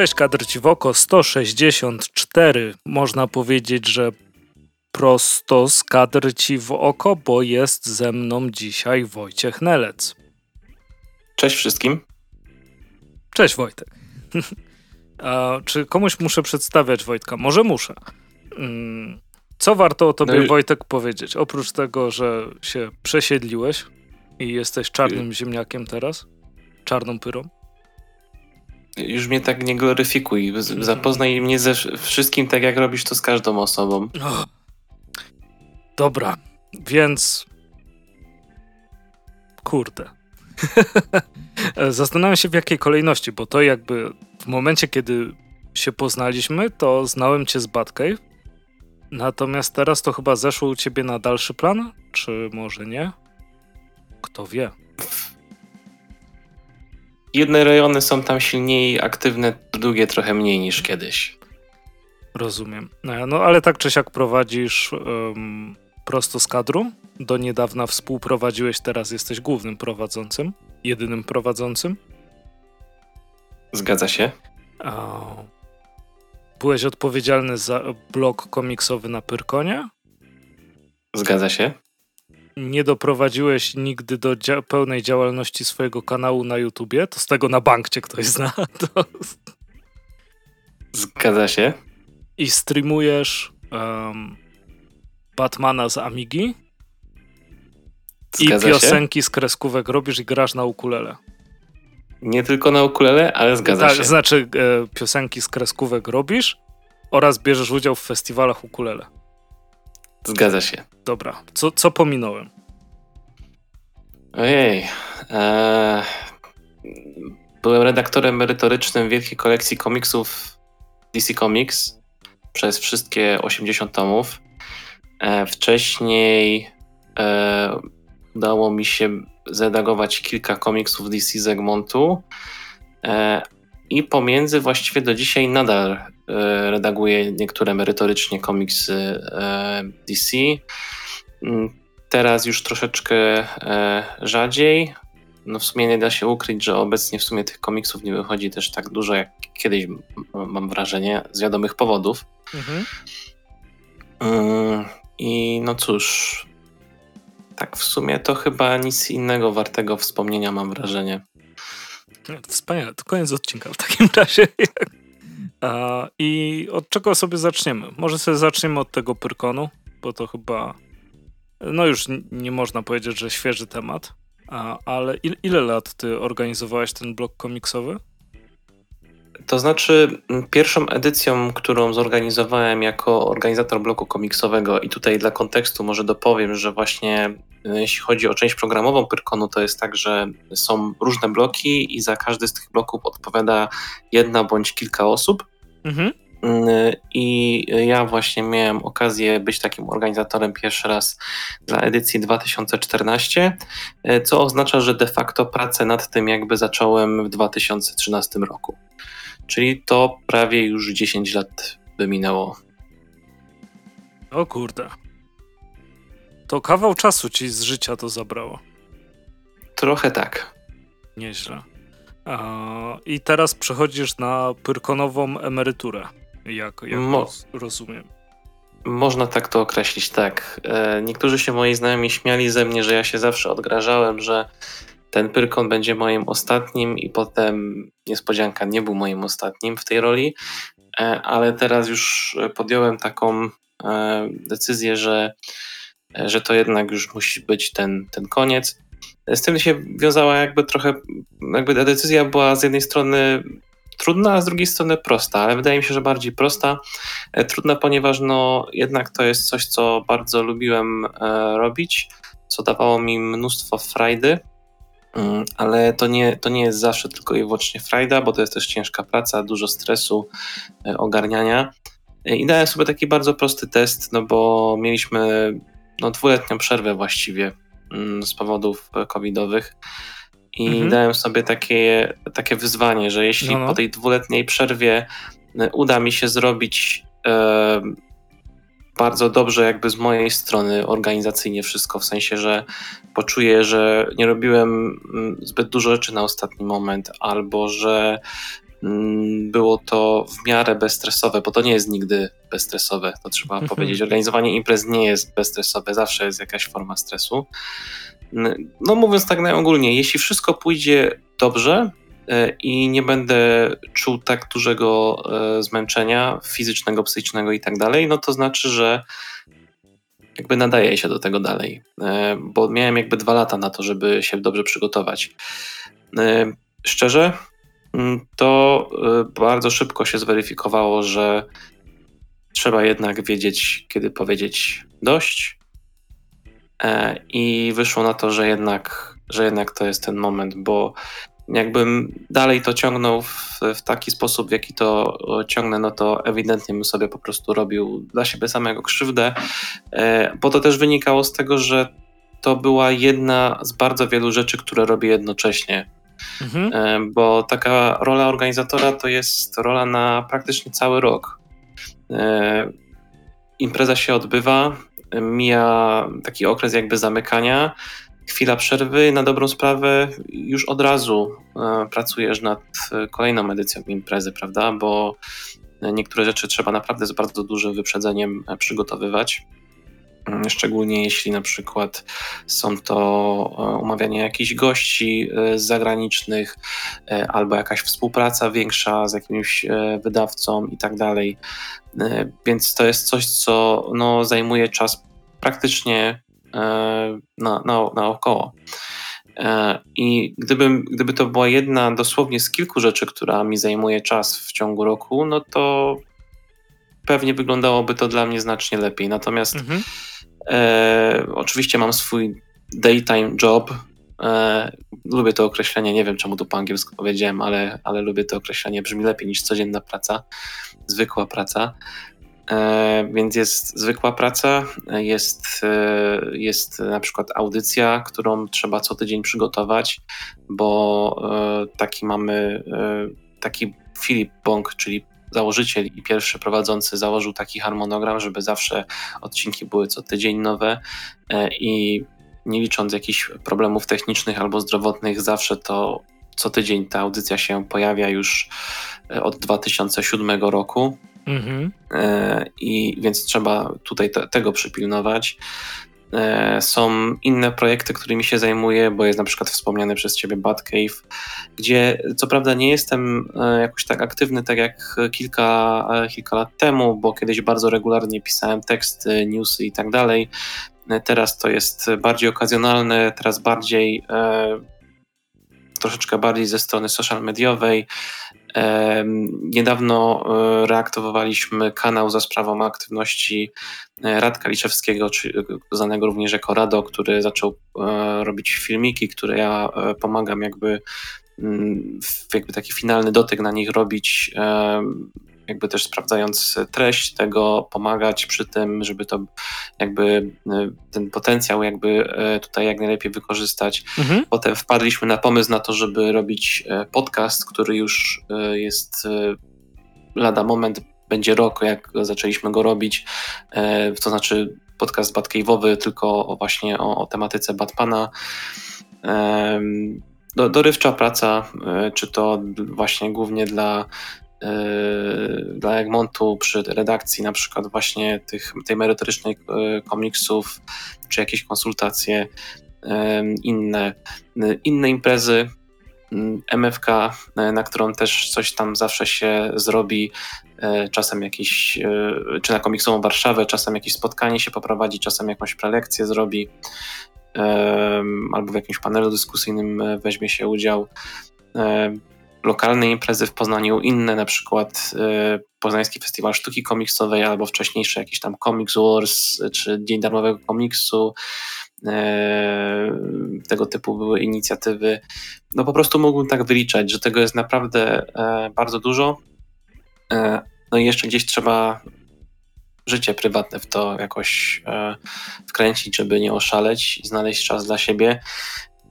Cześć, kadr ci w oko 164. Można powiedzieć, że prosto z kadr ci w oko, bo jest ze mną dzisiaj Wojciech Nelec. Cześć wszystkim. Cześć Wojtek. Czy komuś muszę przedstawiać Wojtka? Może muszę. Mm, co warto o tobie, no i... Wojtek, powiedzieć? Oprócz tego, że się przesiedliłeś i jesteś czarnym ziemniakiem teraz, czarną pyrą. Już mnie tak nie gloryfikuj. Zapoznaj mnie ze wszystkim tak, jak robisz to z każdą osobą. Dobra, więc. Kurde. Zastanawiam się w jakiej kolejności, bo to jakby w momencie, kiedy się poznaliśmy, to znałem cię z Batcave. Natomiast teraz to chyba zeszło u ciebie na dalszy plan? Czy może nie? Kto wie? Jedne rejony są tam silniej aktywne, drugie trochę mniej niż kiedyś. Rozumiem. E, no ale tak czy siak prowadzisz um, prosto z kadru. Do niedawna współprowadziłeś, teraz jesteś głównym prowadzącym, jedynym prowadzącym. Zgadza się. A, byłeś odpowiedzialny za blog komiksowy na Pyrkonie? Zgadza się. Nie doprowadziłeś nigdy do dzia pełnej działalności swojego kanału na YouTubie? To z tego na bank cię ktoś zna. To... Zgadza się. I streamujesz um, Batmana z Amigi? Zgadza I piosenki się? z kreskówek robisz i grasz na ukulele. Nie tylko na ukulele, ale zgadza tak, się. Znaczy e, piosenki z kreskówek robisz oraz bierzesz udział w festiwalach ukulele. Zgadza się. Dobra, co, co pominąłem? Ojej. Eee, byłem redaktorem merytorycznym wielkiej kolekcji komiksów DC Comics przez wszystkie 80 tomów. E, wcześniej e, udało mi się zredagować kilka komiksów DC z Egmontu e, i pomiędzy właściwie do dzisiaj nadal redaguję niektóre merytorycznie komiksy DC. Mm, teraz już troszeczkę rzadziej. No w sumie nie da się ukryć, że obecnie w sumie tych komiksów nie wychodzi też tak dużo jak kiedyś, mam wrażenie, z wiadomych powodów. Mhm. Mm, I no cóż, tak w sumie to chyba nic innego wartego wspomnienia mam wrażenie. No, wspaniale, to koniec odcinka w takim razie. I od czego sobie zaczniemy? Może sobie zaczniemy od tego Pyrkonu, bo to chyba, no już nie można powiedzieć, że świeży temat. ale ile lat ty organizowałeś ten blog komiksowy? To znaczy, pierwszą edycją, którą zorganizowałem jako organizator bloku komiksowego, i tutaj dla kontekstu może dopowiem, że właśnie e, jeśli chodzi o część programową Pyrkonu, to jest tak, że są różne bloki i za każdy z tych bloków odpowiada jedna bądź kilka osób. Mhm. Mm, I ja właśnie miałem okazję być takim organizatorem pierwszy raz dla edycji 2014, e, co oznacza, że de facto pracę nad tym jakby zacząłem w 2013 roku. Czyli to prawie już 10 lat by minęło. O kurde. To kawał czasu ci z życia to zabrało. Trochę tak. Nieźle. I teraz przechodzisz na pyrkonową emeryturę, jak, jak Mo rozumiem. Można tak to określić, tak. E, niektórzy się moi znajomi śmiali ze mnie, że ja się zawsze odgrażałem, że ten Pyrkon będzie moim ostatnim i potem niespodzianka nie był moim ostatnim w tej roli, e, ale teraz już podjąłem taką e, decyzję, że, że to jednak już musi być ten, ten koniec. Z tym się wiązała jakby trochę, jakby ta decyzja była z jednej strony trudna, a z drugiej strony prosta, ale wydaje mi się, że bardziej prosta. E, trudna, ponieważ no jednak to jest coś, co bardzo lubiłem robić, co dawało mi mnóstwo frajdy ale to nie, to nie jest zawsze tylko i wyłącznie frajda, bo to jest też ciężka praca, dużo stresu, e, ogarniania. E, I dałem sobie taki bardzo prosty test, no bo mieliśmy no, dwuletnią przerwę właściwie mm, z powodów covidowych. I mhm. dałem sobie takie, takie wyzwanie, że jeśli no, no. po tej dwuletniej przerwie e, uda mi się zrobić e, bardzo dobrze jakby z mojej strony organizacyjnie wszystko, w sensie, że poczuję, że nie robiłem mm, zbyt dużo rzeczy na ostatni moment, albo że mm, było to w miarę bezstresowe, bo to nie jest nigdy bezstresowe, to trzeba mhm. powiedzieć. Organizowanie imprez nie jest bezstresowe, zawsze jest jakaś forma stresu. No mówiąc tak najogólniej, jeśli wszystko pójdzie dobrze i nie będę czuł tak dużego e, zmęczenia fizycznego, psychicznego i tak dalej, no to znaczy, że jakby nadaje się do tego dalej, e, bo miałem jakby dwa lata na to, żeby się dobrze przygotować. Szczerze, mm, to bardzo szybko się zweryfikowało, że trzeba jednak wiedzieć, kiedy powiedzieć dość, E, I wyszło na to, że jednak, że jednak to jest ten moment, bo jakbym dalej to ciągnął w, w, taki sposób, w jaki to ciągnę, no to ewidentnie bym sobie po prostu robił dla siebie samego krzywdę, e, bo to też wynikało z tego, że to była jedna z bardzo wielu rzeczy, które robię jednocześnie. Mhm. E, bo taka rola organizatora to jest rola na praktycznie cały rok. Impreza się odbywa, mija taki okres jakby zamykania, chwila przerwy, na dobrą sprawę już od razu e, pracujesz nad kolejną edycją imprezy, prawda? Bo niektóre rzeczy trzeba naprawdę z bardzo dużym wyprzedzeniem e, przygotowywać. Mm, szczególnie jeśli na przykład są to e, umawianie jakichś gości zagranicznych albo jakaś współpraca większa z jakimś wydawcą i tak dalej. E, więc to jest coś, co no, zajmuje czas praktycznie e, na, na, naokoło. E, I gdyby, gdyby to była jedna dosłownie z kilku rzeczy, która mi zajmuje czas w ciągu roku, no to pewnie wyglądałoby to dla mnie znacznie lepiej. Natomiast mhm. e, oczywiście mam swój daytime job, E, lubię to określenie, nie wiem czemu to po angielsku powiedziałem, ale, ale lubię to określenie, brzmi lepiej niż codzienna praca, zwykła praca. E, więc jest zwykła praca, jest, e, jest na przykład audycja, którą trzeba co tydzień przygotować, bo e, taki mamy, e, taki Filip Bąk, czyli założyciel i pierwszy prowadzący założył taki harmonogram, żeby zawsze odcinki były co tydzień nowe e, i nie licząc jakichś problemów technicznych albo zdrowotnych, zawsze to co tydzień ta audycja się pojawia już e, od 2007 roku. Mhm. E, I więc trzeba tutaj te, tego przypilnować. E, są inne projekty, którymi się zajmuję, bo jest na przykład wspomniany przez ciebie Batcave, gdzie co prawda nie jestem jakoś tak aktywny, tak jak kilka, kilka lat temu, bo kiedyś bardzo regularnie pisałem teksty, newsy i tak dalej. Teraz to jest bardziej okazjonalne, teraz bardziej e, troszeczkę bardziej ze strony social mediowej. E, niedawno e, reaktywowaliśmy kanał za sprawą aktywności Radka Liczewskiego, czy, znanego również jako Rado, który zaczął robić filmiki, które ja pomagam jakby mm, jakby taki finalny dotyk na nich robić jakby też sprawdzając treść tego, pomagać przy tym, żeby to jakby e, ten potencjał jakby e, tutaj jak najlepiej wykorzystać. Mhm. Potem wpadliśmy na pomysł na to, żeby robić e, podcast, który już jest lada moment, będzie rok, jak zaczęliśmy go robić, to znaczy podcast Batcave'owy, tylko właśnie o, o tematyce Batmana. Do, dorywcza praca, czy to właśnie głównie dla dla Egmontu przy redakcji na przykład właśnie tych, tej merytorycznej yy, komiksów, czy jakieś konsultacje yy, inne, inne imprezy, MFK, na którą też coś tam zawsze się zrobi, czasem jakiś, czy na komiksową Warszawę, czasem jakieś spotkanie się poprowadzi, czasem jakąś prelekcję zrobi, albo w jakimś panelu dyskusyjnym weźmie się udział lokalne imprezy w Poznaniu, inne na przykład y, Poznański Festiwal Sztuki Komiksowej albo wcześniejsze jakieś tam Comics Wars czy Dzień Darmowego Komiksu. Y, tego typu były inicjatywy. No po prostu mógłbym tak wyliczać, że tego jest naprawdę e, bardzo dużo. E, no i jeszcze gdzieś trzeba życie prywatne w to jakoś e, wkręcić, żeby nie oszaleć i znaleźć czas dla siebie.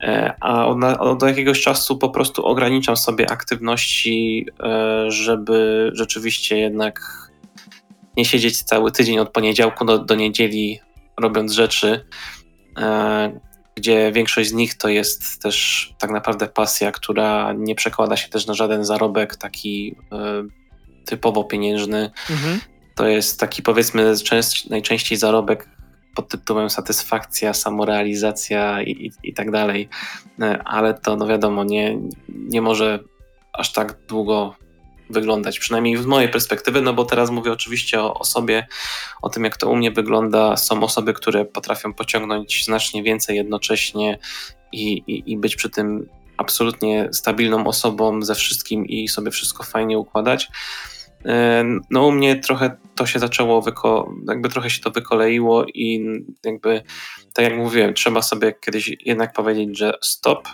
E, a od, od, jakiegoś czasu po prostu ograniczam sobie aktywności, e, żeby rzeczywiście jednak nie siedzieć cały tydzień od poniedziałku do, do niedzieli robiąc rzeczy, e, gdzie większość z nich to jest też tak naprawdę pasja, która nie przekłada się też na żaden zarobek taki typowo pieniężny. Mhm. To jest taki powiedzmy najczęściej zarobek pod tytułem satysfakcja, samorealizacja i, i, i tak dalej. Ale to no wiadomo, nie, nie może aż tak długo wyglądać, przynajmniej z mojej perspektywy, no bo teraz mówię oczywiście o, o sobie, o tym jak to u mnie wygląda. Są osoby, które potrafią pociągnąć znacznie więcej jednocześnie i, i, i być przy tym absolutnie stabilną osobą ze wszystkim i sobie wszystko fajnie układać. E, no u mnie trochę to się zaczęło, wyko- jakby trochę się to wykoleiło i jakby, tak jak mówiłem, trzeba sobie kiedyś jednak powiedzieć, że stop,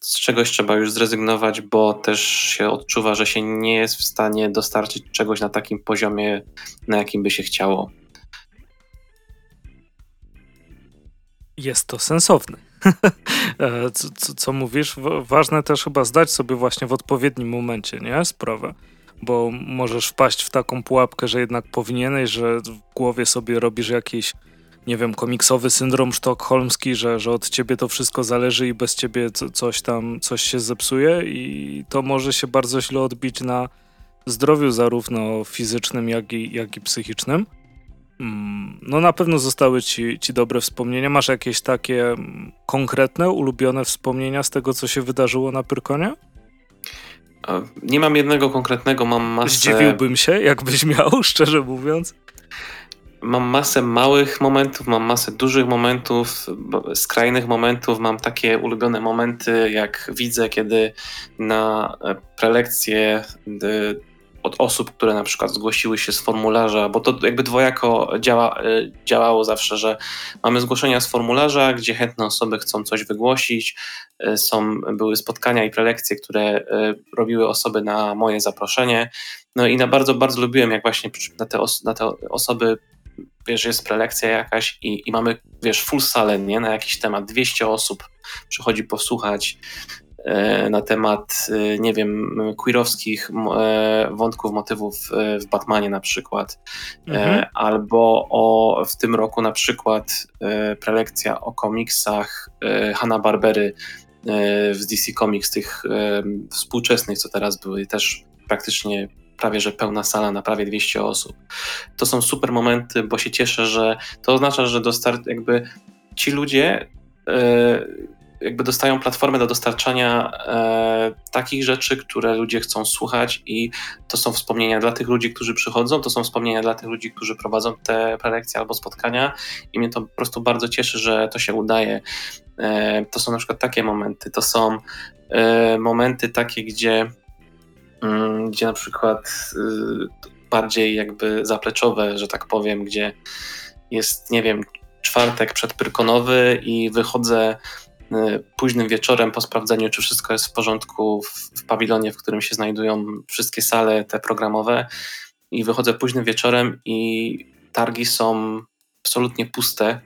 z czegoś trzeba już zrezygnować, bo też się odczuwa, że się nie jest w stanie dostarczyć czegoś na takim poziomie, na jakim by się chciało. Jest to sensowne. E, co, co, co, mówisz? Ważne też chyba zdać sobie właśnie w odpowiednim momencie, nie? Sprawę. Bo możesz wpaść w taką pułapkę, że jednak powinieneś, że w głowie sobie robisz jakieś nie wiem, komiksowy syndrom sztokholmski, że, że od ciebie to wszystko zależy i bez ciebie coś tam, coś się zepsuje i to może się bardzo źle odbić na zdrowiu zarówno fizycznym, jak i, jak i psychicznym. Mm, no na pewno zostały ci, ci dobre wspomnienia. Masz jakieś takie konkretne, ulubione wspomnienia z tego, co się wydarzyło na Pyrkonie? Nie mam jednego konkretnego, mam masę... Zdziwiłbym się, jakbyś miał, szczerze mówiąc. Mam masę małych momentów, mam masę dużych momentów, skrajnych momentów, mam takie ulubione momenty, jak widzę, kiedy na e, prelekcje od osób, które na przykład zgłosiły się z formularza, bo to jakby dwojako działa, e, działało zawsze, że mamy zgłoszenia z formularza, gdzie chętne osoby chcą coś wygłosić, e, są, były spotkania i prelekcje, które robiły osoby na moje zaproszenie. No i na bardzo, bardzo lubiłem, jak właśnie na te, os na te osoby wiesz, jest prelekcja jakaś i, i mamy, wiesz, full salę, nie, na jakiś temat, 200 osób przychodzi posłuchać e, na temat, e, nie wiem, queerowskich e, wątków, motywów w Batmanie na przykład, mhm. albo o, w tym roku na przykład prelekcja o komiksach Hanna-Barbery w DC Comics, tych współczesnych, co teraz były, też praktycznie prawie że pełna sala na prawie 200 osób. To są super momenty, bo się cieszę, że to oznacza, że dostar- jakby ci ludzie jakby dostają platformę do dostarczania e, takich rzeczy, które ludzie chcą słuchać i to są wspomnienia dla tych ludzi, którzy przychodzą, to są wspomnienia dla tych ludzi, którzy prowadzą te prelekcje albo spotkania i mnie to po prostu bardzo cieszy, że to się udaje. E, to są na przykład takie momenty, to są e, momenty takie, gdzie Mm, gdzie na przykład y, bardziej jakby zapleczowe, że tak powiem, gdzie jest, nie wiem, czwartek przedpyrkonowy i wychodzę późnym wieczorem po sprawdzeniu, czy wszystko jest w porządku w, w pawilonie, w którym się znajdują wszystkie sale te programowe i wychodzę późnym wieczorem i targi są absolutnie puste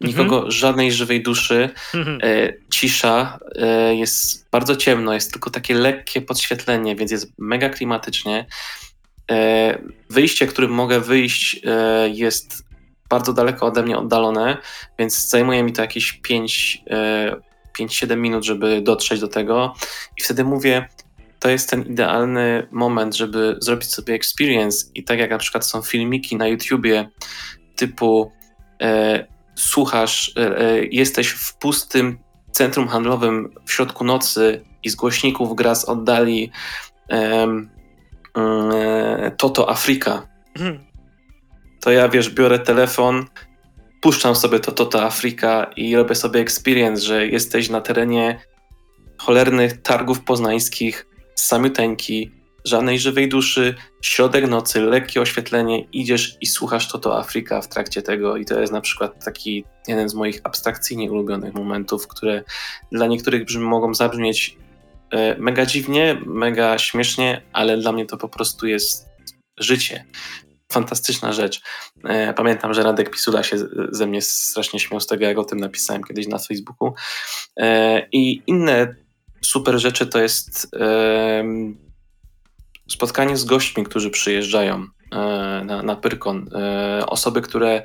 nikogo, mhm. żadnej żywej duszy, mhm. e, cisza, e, jest bardzo ciemno, jest tylko takie lekkie podświetlenie, więc jest mega klimatycznie. E, wyjście, którym mogę wyjść, jest bardzo daleko ode mnie oddalone, więc zajmuje mi to jakieś 5-7 e, minut, żeby dotrzeć do tego. I wtedy mówię, to jest ten idealny moment, żeby zrobić sobie experience. I tak jak na przykład są filmiki na YouTubie typu e, słuchasz, e, e, jesteś w pustym centrum handlowym w środku nocy i z głośników gra z oddali um, um, Toto Afryka, mhm. To ja wiesz, biorę telefon, puszczam sobie to Toto Afryka i robię sobie experience, że jesteś na terenie cholernych targów poznańskich, samiuteńki, żadnej żywej duszy, środek nocy, lekkie oświetlenie, idziesz i słuchasz to to Afryka w trakcie tego i to jest na przykład taki jeden z moich abstrakcyjnie ulubionych momentów, które dla niektórych brzmi, mogą zabrzmieć e, mega dziwnie, mega śmiesznie, ale dla mnie to po prostu jest życie. Fantastyczna rzecz. E, pamiętam, że Radek Pisula się ze mnie strasznie śmiał z tego, jak o tym napisałem kiedyś na Facebooku. E, I inne super rzeczy to jest spotkanie z gośćmi, którzy przyjeżdżają e, na, na Pyrkon. Osoby, które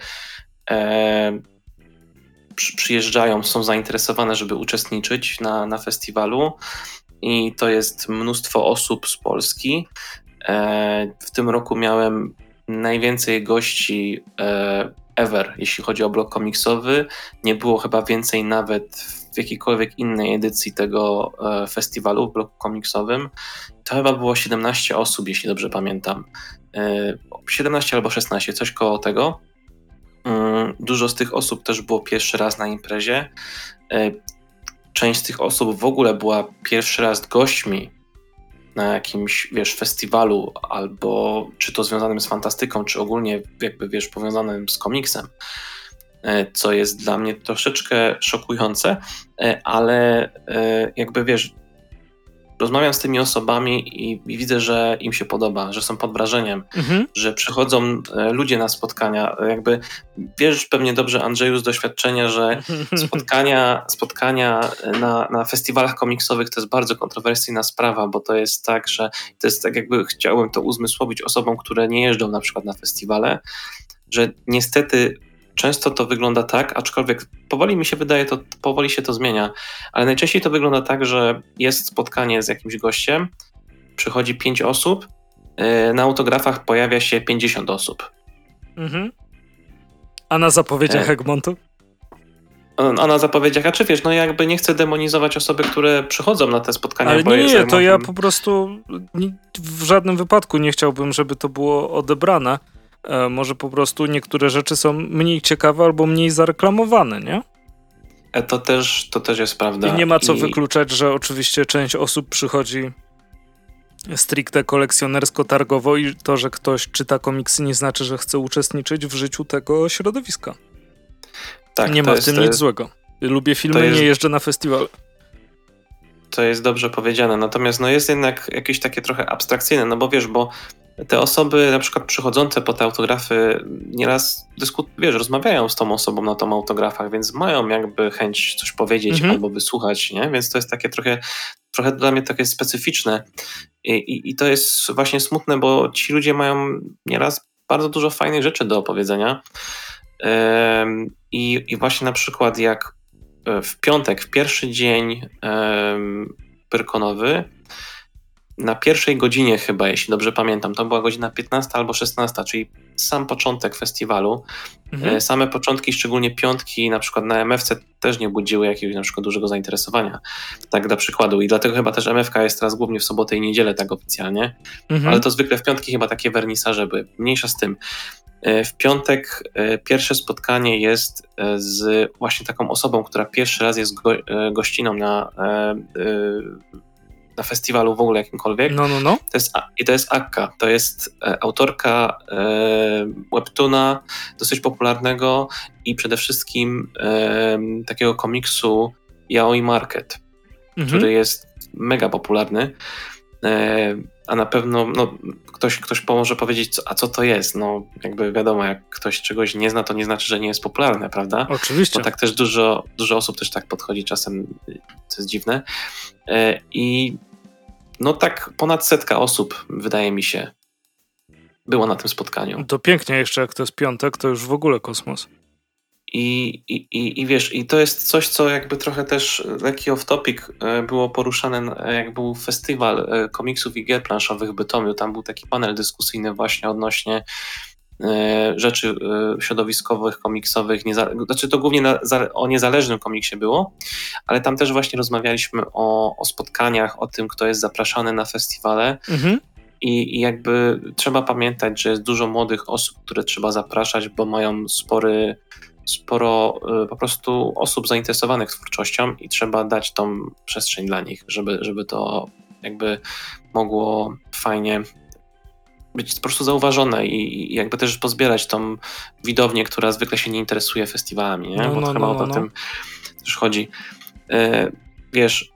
przyjeżdżają, są zainteresowane, żeby uczestniczyć na, na festiwalu i to jest mnóstwo osób z Polski. W tym roku miałem najwięcej gości e, ever, jeśli chodzi o blok komiksowy. Nie było chyba więcej nawet w jakiejkolwiek innej edycji tego e, festiwalu w bloku komiksowym. To chyba było 17 osób, jeśli dobrze pamiętam. 17 albo 16, coś koło tego. Mm, dużo z tych osób też było pierwszy raz na imprezie. Część z tych osób w ogóle była pierwszy raz gośćmi na jakimś, wiesz, festiwalu, albo czy to związanym z fantastyką, czy ogólnie jakby, wiesz, powiązanym z komiksem, e, co jest dla mnie troszeczkę szokujące, e, ale e, jakby, wiesz, rozmawiam z tymi osobami i, i, widzę, że im się podoba, że są pod wrażeniem, mhm. że przychodzą e, ludzie na spotkania. Jakby wiesz pewnie dobrze, Andrzeju, z doświadczenia, że spotkania, spotkania na, na festiwalach komiksowych to jest bardzo kontrowersyjna sprawa, bo to jest tak, że to jest tak, jakby chciałem to uzmysłowić osobom, które nie jeżdżą na przykład na festiwale, że niestety często to wygląda tak, aczkolwiek powoli mi się wydaje, to powoli się to zmienia, ale najczęściej to wygląda tak, że jest spotkanie z jakimś gościem, przychodzi pięć osób, y, na autografach pojawia się 50 osób. Mhm. A na zapowiedziach e... Egmontu? A na zapowiedziach, a czy wiesz, no jakby nie chcę demonizować osoby, które przychodzą na te spotkania. Ale nie, nie, to ja po prostu w żadnym wypadku nie chciałbym, żeby to było odebrane. E, może po prostu niektóre rzeczy są mniej ciekawe albo mniej zareklamowane, nie? E, to też, to też jest prawda. I nie ma co I... wykluczać, że oczywiście część osób przychodzi stricte kolekcjonersko-targowo i to, że ktoś czyta komiksy nie znaczy, że chce uczestniczyć w życiu tego środowiska. Tak, nie ma w tym nic jest, złego. Lubię filmy, jest, nie jeżdżę na festiwal. To jest dobrze powiedziane, natomiast no jest jednak jakieś takie trochę abstrakcyjne, no bo wiesz, bo te osoby na przykład przychodzące po te autografy nieraz dyskut, wiesz, rozmawiają z tą osobą na tą autografach, więc mają jakby chęć coś powiedzieć mhm. albo wysłuchać, nie? Więc to jest takie trochę, trochę dla mnie takie specyficzne I, i, i to jest właśnie smutne, bo ci ludzie mają nieraz bardzo dużo fajnych rzeczy do opowiedzenia i, i właśnie na przykład jak e, w piątek, w pierwszy dzień Pyrkonowy, na pierwszej godzinie chyba, jeśli dobrze pamiętam, to była godzina 15 albo 16, czyli sam początek festiwalu. Mhm. E, same początki, szczególnie piątki, na przykład na MFC też nie budziły jakiegoś na przykład dużego zainteresowania. Tak dla przykładu. I dlatego chyba też MFK jest teraz głównie w sobotę i niedzielę tak oficjalnie. Mhm. Ale to zwykle w piątki chyba takie wernisaże były. Mniejsza z tym. E, w piątek e, pierwsze spotkanie jest z właśnie taką osobą, która pierwszy raz jest go, gościną na na festiwalu w ogóle jakimkolwiek. No, no, no. To jest, I to jest Akka. To jest e, autorka e, webtuna dosyć popularnego i przede wszystkim e, takiego komiksu Yaoi Market, mhm. który jest mega popularny. E, a na pewno no, ktoś, ktoś pomoże powiedzieć, a co to jest. No, jakby wiadomo, jak ktoś czegoś nie zna, to nie znaczy, że nie jest popularne, prawda? Oczywiście. Bo tak też dużo, dużo osób też tak podchodzi czasem, co jest dziwne. E, I no tak ponad setka osób, wydaje mi się, było na tym spotkaniu. To pięknie jeszcze, jak to jest piątek, to już w ogóle kosmos. I, i, i, I wiesz, i to jest coś, co jakby trochę też lekki off-topic e, było poruszane, jak był festiwal e, komiksów i gier planszowych w Bytomiu. Tam był taki panel dyskusyjny właśnie odnośnie e, rzeczy środowiskowych, komiksowych, nieza- znaczy to głównie na, o niezależnym komiksie było, ale tam też właśnie rozmawialiśmy o, o spotkaniach, o tym, kto jest zapraszany na festiwale. Mhm. I, I, jakby trzeba pamiętać, że jest dużo młodych osób, które trzeba zapraszać, bo mają spory sporo y, po prostu osób zainteresowanych twórczością i trzeba dać tą przestrzeń dla nich, żeby, żeby to jakby mogło fajnie być po prostu zauważone i, jakby też pozbierać tą widownię, która zwykle się nie interesuje festiwalami, nie? No, bo no, chyba no, o no. tym też chodzi. Y, wiesz,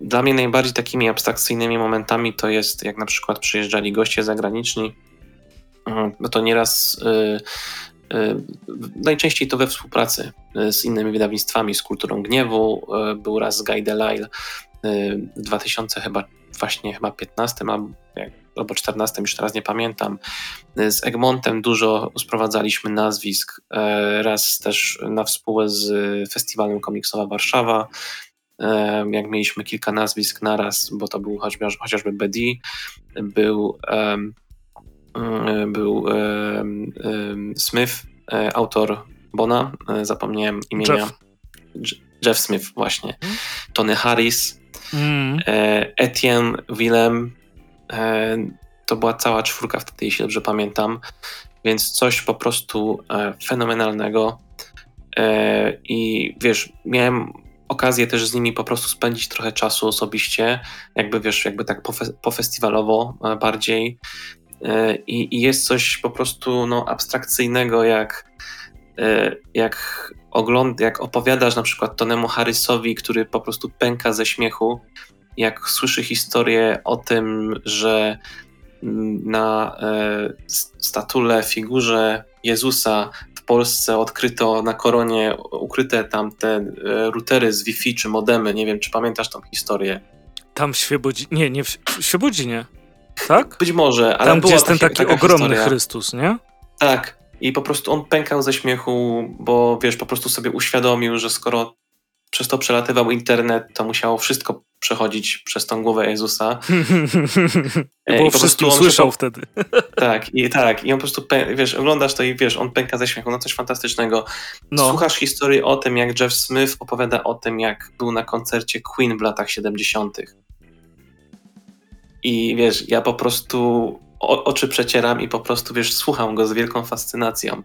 dla mnie najbardziej takimi abstrakcyjnymi momentami to jest jak na przykład przyjeżdżali goście zagraniczni, no to nieraz y, najczęściej to we współpracy e, z innymi wydawnictwami, z Kulturą Gniewu. E, był raz Guy Delisle w 2000 chyba właśnie chyba 15 albo 14, już teraz nie pamiętam. Z Egmontem dużo sprowadzaliśmy nazwisk. E, raz też na współę z Festiwalem Komiksowa Warszawa. E, jak mieliśmy kilka nazwisk naraz, bo to był chociażby Bedi, był, był um, um, Smith, autor Bona, zapomniałem imienia. Jeff, Jeff Smith, właśnie. Hmm? Tony Harris, mm. Etienne Willem, E, to była cała czwórka wtedy, jeśli dobrze pamiętam, więc coś po prostu e, fenomenalnego. E, I wiesz, miałem okazję też z nimi po prostu spędzić trochę czasu osobiście, jakby wiesz, jakby tak pofestiwalowo bardziej. I, I, jest coś po prostu no, abstrakcyjnego, jak, jak, ogląd, jak opowiadasz na przykład Tonemu Harrisowi, który po prostu pęka ze śmiechu, jak słyszy historię o tym, że na e, statule, figurze Jezusa w Polsce odkryto na koronie ukryte tam te e, routery z Wi-Fi czy modemy. Nie wiem, czy pamiętasz tą historię. Tam w Świebodzinie. Nie, nie w Świebodzinie. Tak? Być może, ale Tam, gdzie jest ten taki ogromny historia. Chrystus, nie? Tak. I po prostu on pękał ze śmiechu, bo wiesz, po prostu sobie uświadomił, że skoro przez to przelatywał internet, to musiało wszystko przechodzić przez tą głowę Jezusa. E, Bo wszystko słyszał wtedy. Tak, i tak. I on po prostu, wiesz, oglądasz to i wiesz, on pęka ze śmiechu, no coś fantastycznego. No. Słuchasz historii o tym, jak Jeff Smith opowiada o tym, jak był na koncercie Queen w latach 70. I wiesz, ja po prostu o, oczy przecieram i po prostu, wiesz, słucham go z wielką fascynacją.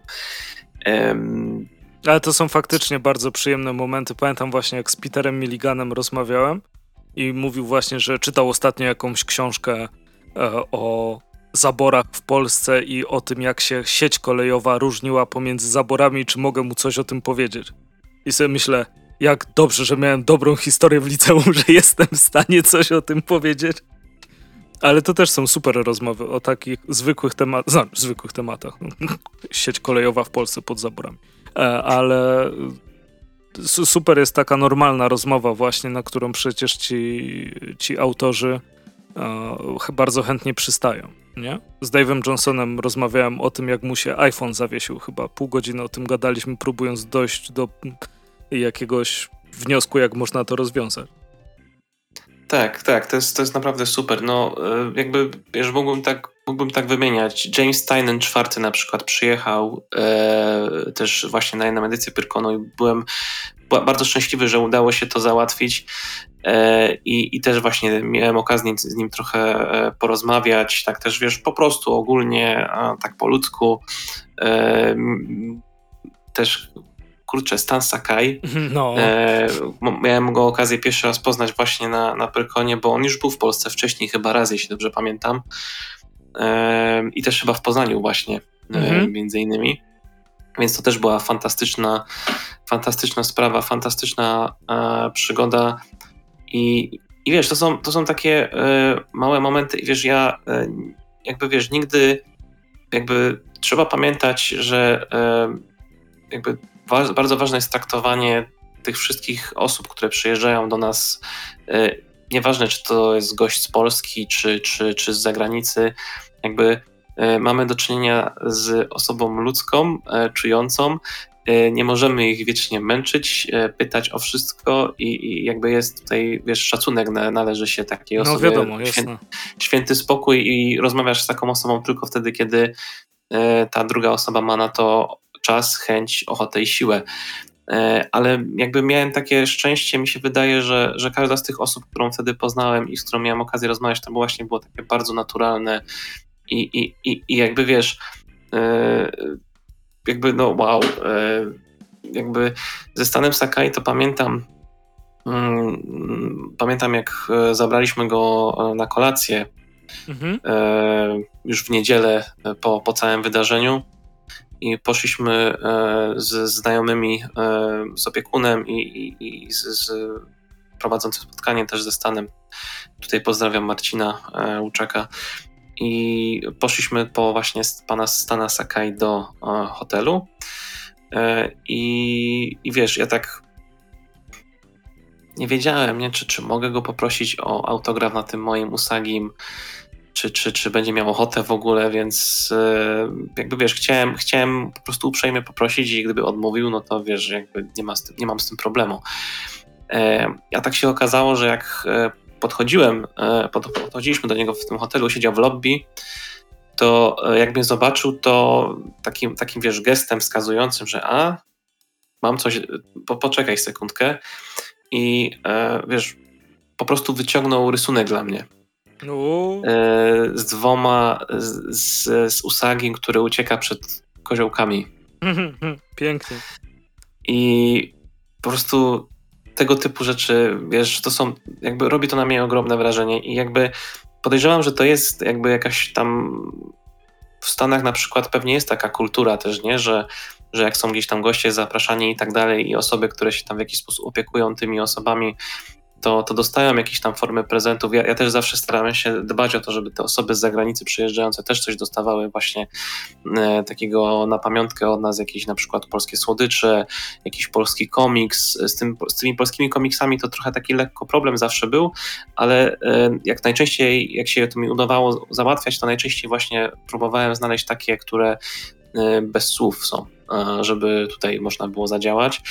Um, ale to są faktycznie bardzo przyjemne momenty. Pamiętam właśnie, jak z Peterem Milliganem rozmawiałem i mówił właśnie, że czytał ostatnio jakąś książkę e, o zaborach w Polsce i o tym, jak się sieć kolejowa różniła pomiędzy zaborami, czy mogę mu coś o tym powiedzieć. I sobie myślę, jak dobrze, że miałem dobrą historię w liceum, że jestem w stanie coś o tym powiedzieć. Ale to też są super rozmowy o takich zwykłych tematach, no, zwykłych tematach. Sieć kolejowa w Polsce pod zaborami. E, ale super jest taka normalna rozmowa właśnie, na którą przecież ci, ci autorzy e, bardzo chętnie przystają. Nie? Z Dave'em Johnsonem rozmawiałem o tym, jak mu się iPhone zawiesił. Chyba pół godziny o tym gadaliśmy, próbując dojść do jakiegoś wniosku, jak można to rozwiązać. Tak, tak, to jest, to jest naprawdę super. No, e, jakby, wiesz, mógłbym tak, mógłbym tak wymieniać. James Tynan czwarty na przykład przyjechał e, też właśnie na jedną edycję Pyrkonu i byłem bardzo szczęśliwy, że udało się to załatwić. E, I, I też właśnie miałem okazję z nim trochę e, porozmawiać, tak też wiesz, po prostu ogólnie, tak po ludzku. E, też kurczę, Stan Sakai. No. E, miałem go okazję pierwszy raz poznać właśnie na, na Pyrkonie, bo on już był w Polsce wcześniej, chyba raz, jeśli dobrze pamiętam. E, I też chyba w Poznaniu właśnie, e, mhm. między innymi. Więc to też była fantastyczna, fantastyczna sprawa, fantastyczna e, przygoda. I, I wiesz, to są, to są takie e, małe momenty, i wiesz, ja e, jakby wiesz, nigdy jakby trzeba pamiętać, że jakby wa bardzo ważne jest traktowanie tych wszystkich osób, które przyjeżdżają do nas, e, nieważne czy to jest gość z Polski, czy, czy, czy z zagranicy, jakby e, mamy do czynienia z osobą ludzką, e, czującą. Nie możemy ich wiecznie męczyć, pytać o wszystko i, i jakby jest tutaj, wiesz, szacunek należy się takiej no, osobie. No wiadomo, świę, święty spokój i rozmawiasz z taką osobą tylko wtedy, kiedy ta druga osoba ma na to czas, chęć, ochotę i siłę. E, ale jakby miałem takie szczęście, mi się wydaje, że, że każda z tych osób, którą wtedy poznałem i z którą miałem okazję rozmawiać, to właśnie było takie bardzo naturalne i, i, i, i jakby wiesz, e, jakby no wow, e, jakby ze Stanem Sakai to pamiętam, mm, pamiętam jak zabraliśmy go na kolację mhm. już w niedzielę po, po całym wydarzeniu i poszliśmy e, z znajomymi, e, z opiekunem i, i, i z, z prowadzącym spotkanie też ze Stanem. Tutaj pozdrawiam Marcina e, Łuczaka. I poszliśmy po właśnie pana Stana Sakai do hotelu. I, I wiesz, ja tak nie wiedziałem, nie, czy, czy mogę go poprosić o autograf na tym moim Usagim, czy, czy, czy będzie miał ochotę w ogóle, więc e, jakby wiesz, chciałem, chciałem po prostu uprzejmie poprosić i gdyby odmówił, no to wiesz, jakby nie, ma tym, nie mam z tym problemu. E, a tak się okazało, że jak e, podchodziłem, podchodziliśmy do niego w tym hotelu, siedział w lobby, to jak mnie zobaczył, to takim, takim wiesz, gestem wskazującym, że a, mam coś, po, poczekaj sekundkę i wiesz, po prostu wyciągnął rysunek dla mnie. E, z dwoma, z, z Usagim, który ucieka przed koziołkami. Pięknie. I po prostu tego typu rzeczy, wiesz, to są, jakby robi to na mnie ogromne wrażenie i jakby podejrzewam, że to jest jakby jakaś tam w Stanach na przykład pewnie jest taka kultura też, nie, że, że jak są gdzieś tam goście zapraszani i tak dalej i osoby, które się tam w jakiś sposób opiekują tymi osobami, to, to dostają jakieś tam formy prezentów. Ja, ja, też zawsze starałem się dbać o to, żeby te osoby z zagranicy przyjeżdżające też coś dostawały właśnie e, takiego na pamiątkę od nas, jakieś na przykład polskie słodycze, jakiś polski komiks. Z, tym, z tymi polskimi komiksami to trochę taki lekko problem zawsze był, ale e, jak najczęściej, jak się to mi udawało załatwiać, to najczęściej właśnie próbowałem znaleźć takie, które e, bez słów są żeby tutaj można było zadziałać.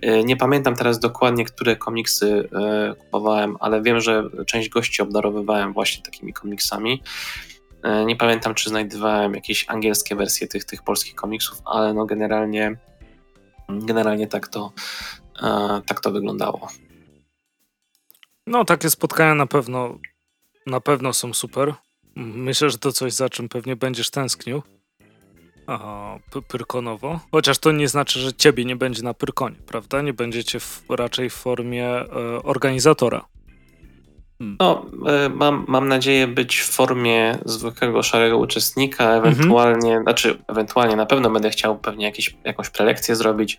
E, nie pamiętam teraz dokładnie, które komiksy e, kupowałem, ale wiem, że część gości obdarowywałem właśnie takimi komiksami. E, nie pamiętam, czy znajdowałem jakieś angielskie wersje tych, tych polskich komiksów, ale no generalnie, generalnie tak to, tak to wyglądało. No, takie spotkania na pewno na pewno są super. Myślę, że to coś, za czym pewnie będziesz tęsknił. Aha, Pyrkonowo. Chociaż to nie znaczy, że ciebie nie będzie na Pyrkonie, prawda? Nie będziecie w, raczej w formie e, organizatora. Hmm. No, e, mam, mam nadzieję być w formie zwykłego szarego uczestnika, ewentualnie, mhm. znaczy ewentualnie na pewno będę chciał pewnie jakieś, jakąś prelekcję zrobić.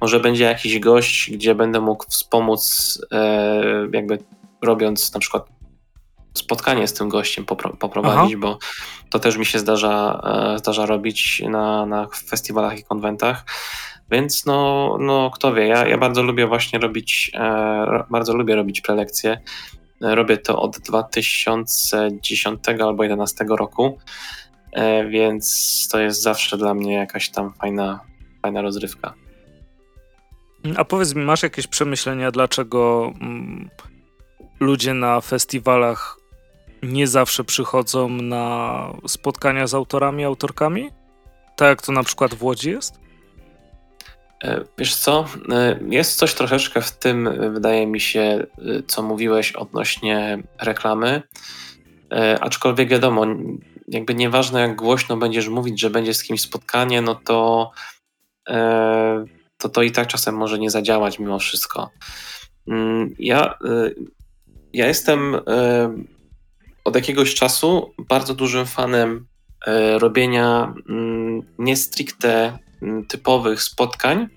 Może będzie jakiś gość, gdzie będę mógł wspomóc, e, jakby robiąc na przykład spotkanie z tym gościem poprowadzić, Aha. bo to też mi się zdarza, e, zdarza robić na, na festiwalach i konwentach. Więc no, no kto wie, ja, ja bardzo lubię właśnie robić, e, bardzo lubię robić prelekcje. Robię to od 2010 albo 2011 roku, e, więc to jest zawsze dla mnie jakaś tam fajna, fajna rozrywka. A powiedz mi, masz jakieś przemyślenia, dlaczego mm, ludzie na festiwalach nie zawsze przychodzą na spotkania z autorami, autorkami? Tak jak to na przykład w Łodzi jest? E, wiesz co, e, jest coś troszeczkę w tym, wydaje mi się, e, co mówiłeś odnośnie reklamy, aczkolwiek wiadomo, jakby nieważne jak głośno będziesz mówić, że będzie z kimś spotkanie, no to to, to i tak czasem może nie zadziałać mimo wszystko. Mm, ja, ja jestem od jakiegoś czasu bardzo dużym fanem e, robienia mm, nie stricte mm, typowych spotkań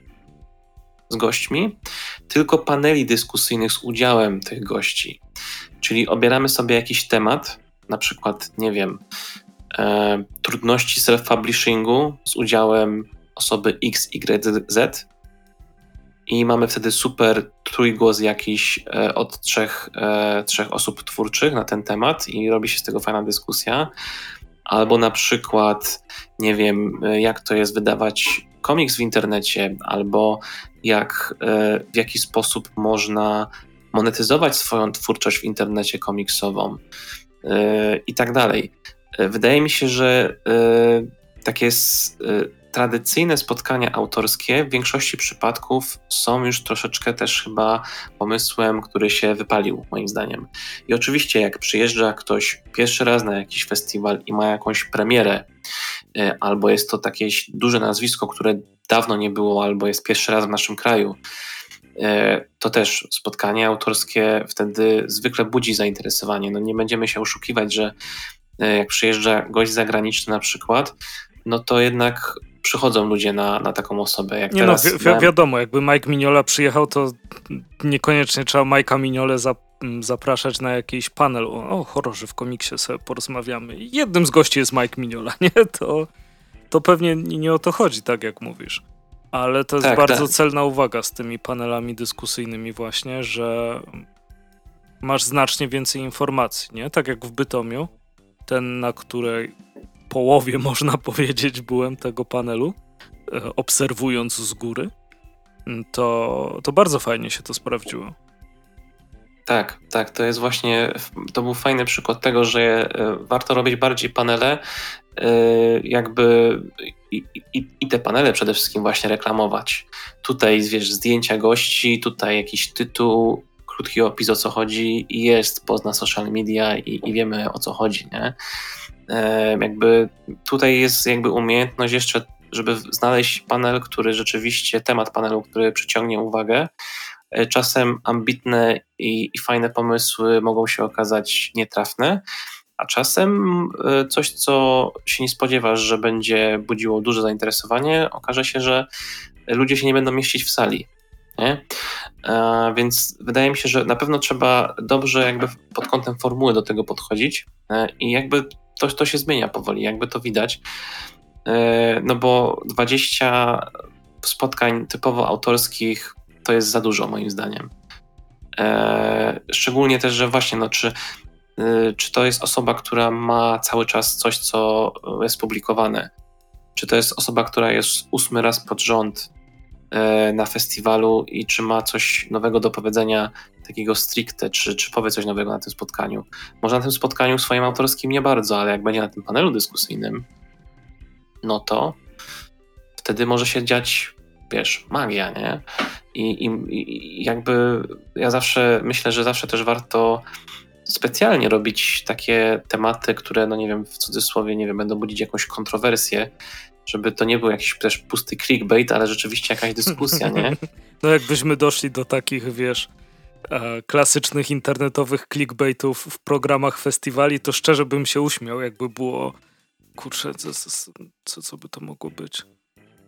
z gośćmi, tylko paneli dyskusyjnych z udziałem tych gości. Czyli obieramy sobie jakiś temat, na przykład, nie wiem, e, trudności self-publishingu z udziałem osoby X, Y, Z i mamy wtedy super trójgłos jakiś e, od trzech, e, trzech osób twórczych na ten temat i robi się z tego fajna dyskusja. Albo na przykład, nie wiem, e, jak to jest wydawać komiks w internecie, albo jak, w jaki sposób można monetyzować swoją twórczość w internecie komiksową i tak dalej. Wydaje mi się, że takie tradycyjne spotkania autorskie w większości przypadków są już troszeczkę też chyba pomysłem, który się wypalił, moim zdaniem. I oczywiście, jak przyjeżdża ktoś pierwszy raz na jakiś festiwal i ma jakąś premierę, e, albo jest to takie duże nazwisko, które dawno nie było, albo jest pierwszy raz w naszym kraju, e, to też spotkanie autorskie wtedy zwykle budzi zainteresowanie. No nie będziemy się oszukiwać, że e, jak przyjeżdża gość zagraniczny na przykład, no to jednak przychodzą ludzie na, na taką osobę. Jak nie teraz no, wi wi wiadomo, jakby Mike Mignola przyjechał, to niekoniecznie trzeba Mike'a Mignole za zapraszać na jakiś panel o, o horrorze w komiksie sobie porozmawiamy. Jednym z gości jest Mike Mignola, nie? To, to pewnie nie o to chodzi, tak jak mówisz. Ale to jest tak, bardzo tak. celna uwaga z tymi panelami dyskusyjnymi właśnie, że masz znacznie więcej informacji, nie? Tak jak w Bytomiu, ten, na której połowie, można powiedzieć, byłem tego panelu, e, obserwując z góry, to, to bardzo fajnie się to sprawdziło. Tak, tak, to jest właśnie, to był fajny przykład tego, że e, warto robić bardziej panele, e, jakby i, i, i, te panele przede wszystkim właśnie reklamować. Tutaj, wiesz, zdjęcia gości, tutaj jakiś tytuł, krótki opis o co chodzi jest post na social media i, i wiemy o co chodzi, nie? E, jakby tutaj jest jakby umiejętność jeszcze, żeby znaleźć panel, który rzeczywiście, temat panelu, który przyciągnie uwagę. E, czasem ambitne i, i fajne pomysły mogą się okazać nietrafne, a czasem e, coś, co się nie spodziewasz, że będzie budziło duże zainteresowanie, okaże się, że ludzie się nie będą mieścić w sali. Nie? Więc wydaje mi się, że na pewno trzeba dobrze jakby pod kątem formuły do tego podchodzić i jakby to, to się zmienia powoli, jakby to widać. E, no bo 20 spotkań typowo autorskich to jest za dużo moim zdaniem. E, szczególnie też, że właśnie, no, czy, e, czy to jest osoba, która ma cały czas coś, co jest publikowane? Czy to jest osoba, która jest ósmy raz pod rząd na festiwalu i czy ma coś nowego do powiedzenia, takiego stricte, czy, czy powie coś nowego na tym spotkaniu. Może na tym spotkaniu swoim autorskim nie bardzo, ale jak będzie na tym panelu dyskusyjnym, no to wtedy może się dziać, wiesz, magia, nie? I, i, i jakby ja zawsze myślę, że zawsze też warto specjalnie robić takie tematy, które, no nie wiem, w cudzysłowie, nie wiem, będą budzić jakąś kontrowersję, żeby to nie był jakiś też pusty clickbait, ale rzeczywiście jakaś dyskusja, nie? No jakbyśmy doszli do takich, wiesz, e, klasycznych internetowych clickbaitów w programach festiwali, to szczerze bym się uśmiał, jakby było, kurczę, co, co, co by to mogło być?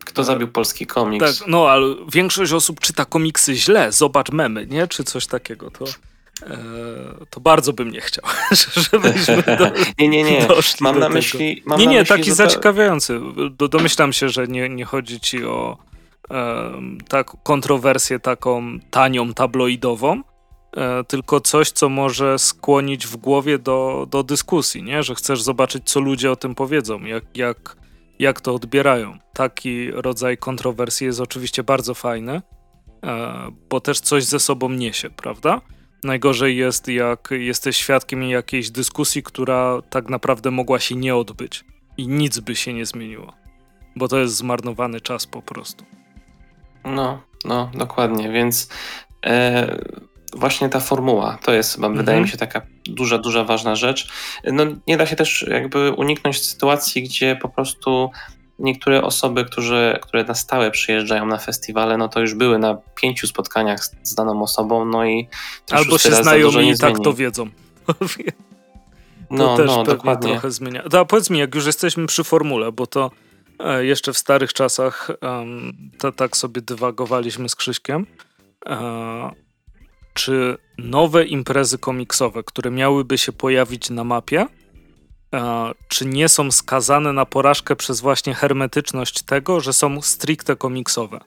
Kto zabił polski komiks? Tak, no, ale większość osób czyta komiksy źle, zobacz memy, nie? Czy coś takiego, to... E, to bardzo bym nie chciał, żebyśmy do, nie, nie, nie. mam na myśli, mam nie, nie, myśli, taki zaciekawiający. Do, domyślam się, że nie, nie chodzi ci o e, tak, kontrowersję taką tanią, tabloidową, e, tylko coś, co może skłonić w głowie do, do dyskusji, nie? że chcesz zobaczyć, co ludzie o tym powiedzą, jak, jak, jak to odbierają. Taki rodzaj kontrowersji jest oczywiście bardzo fajny, e, bo też coś ze sobą niesie, prawda? Najgorzej jest, jak jesteś świadkiem jakiejś dyskusji, która tak naprawdę mogła się nie odbyć i nic by się nie zmieniło, bo to jest zmarnowany czas po prostu. No, no, dokładnie, więc e, właśnie ta formuła to jest chyba, mhm. wydaje mi się, taka duża, duża, ważna rzecz. No, nie da się też jakby uniknąć sytuacji, gdzie po prostu niektóre osoby, którzy, które na stałe przyjeżdżają na festiwale, no to już były na pięciu spotkaniach z, z daną osobą, no i albo się znają i tak to wiedzą. to no, też no, pewnie dokładnie. trochę zmienia. To, powiedz mi, jak już jesteśmy przy formule, bo to e, jeszcze w starych czasach um, to, tak sobie dywagowaliśmy z Krzyśkiem. E, czy nowe imprezy komiksowe, które miałyby się pojawić na mapie, czy nie są skazane na porażkę przez właśnie hermetyczność tego, że są stricte komiksowe.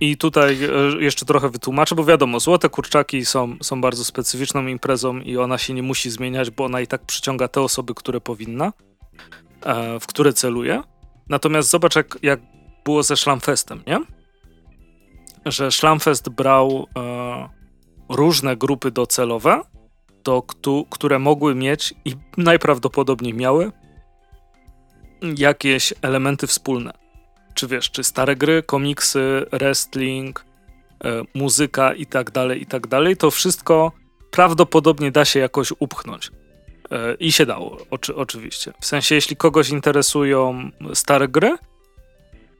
I tutaj e, jeszcze trochę wytłumaczę, bo wiadomo, Złote Kurczaki są, są bardzo specyficzną imprezą i ona się nie musi zmieniać, bo ona i tak przyciąga te osoby, które powinna, e, w które celuje. Natomiast zobacz, jak, jak było ze Szlamfestem, nie? Że Szlamfest brał e, różne grupy docelowe to, które mogły mieć i najprawdopodobniej miały jakieś elementy wspólne. Czy wiesz, czy stare gry, komiksy, wrestling, e, muzyka i tak dalej, i tak dalej, to wszystko prawdopodobnie da się jakoś upchnąć. E, I się dało, oczy, oczywiście. W sensie, jeśli kogoś interesują stare gry,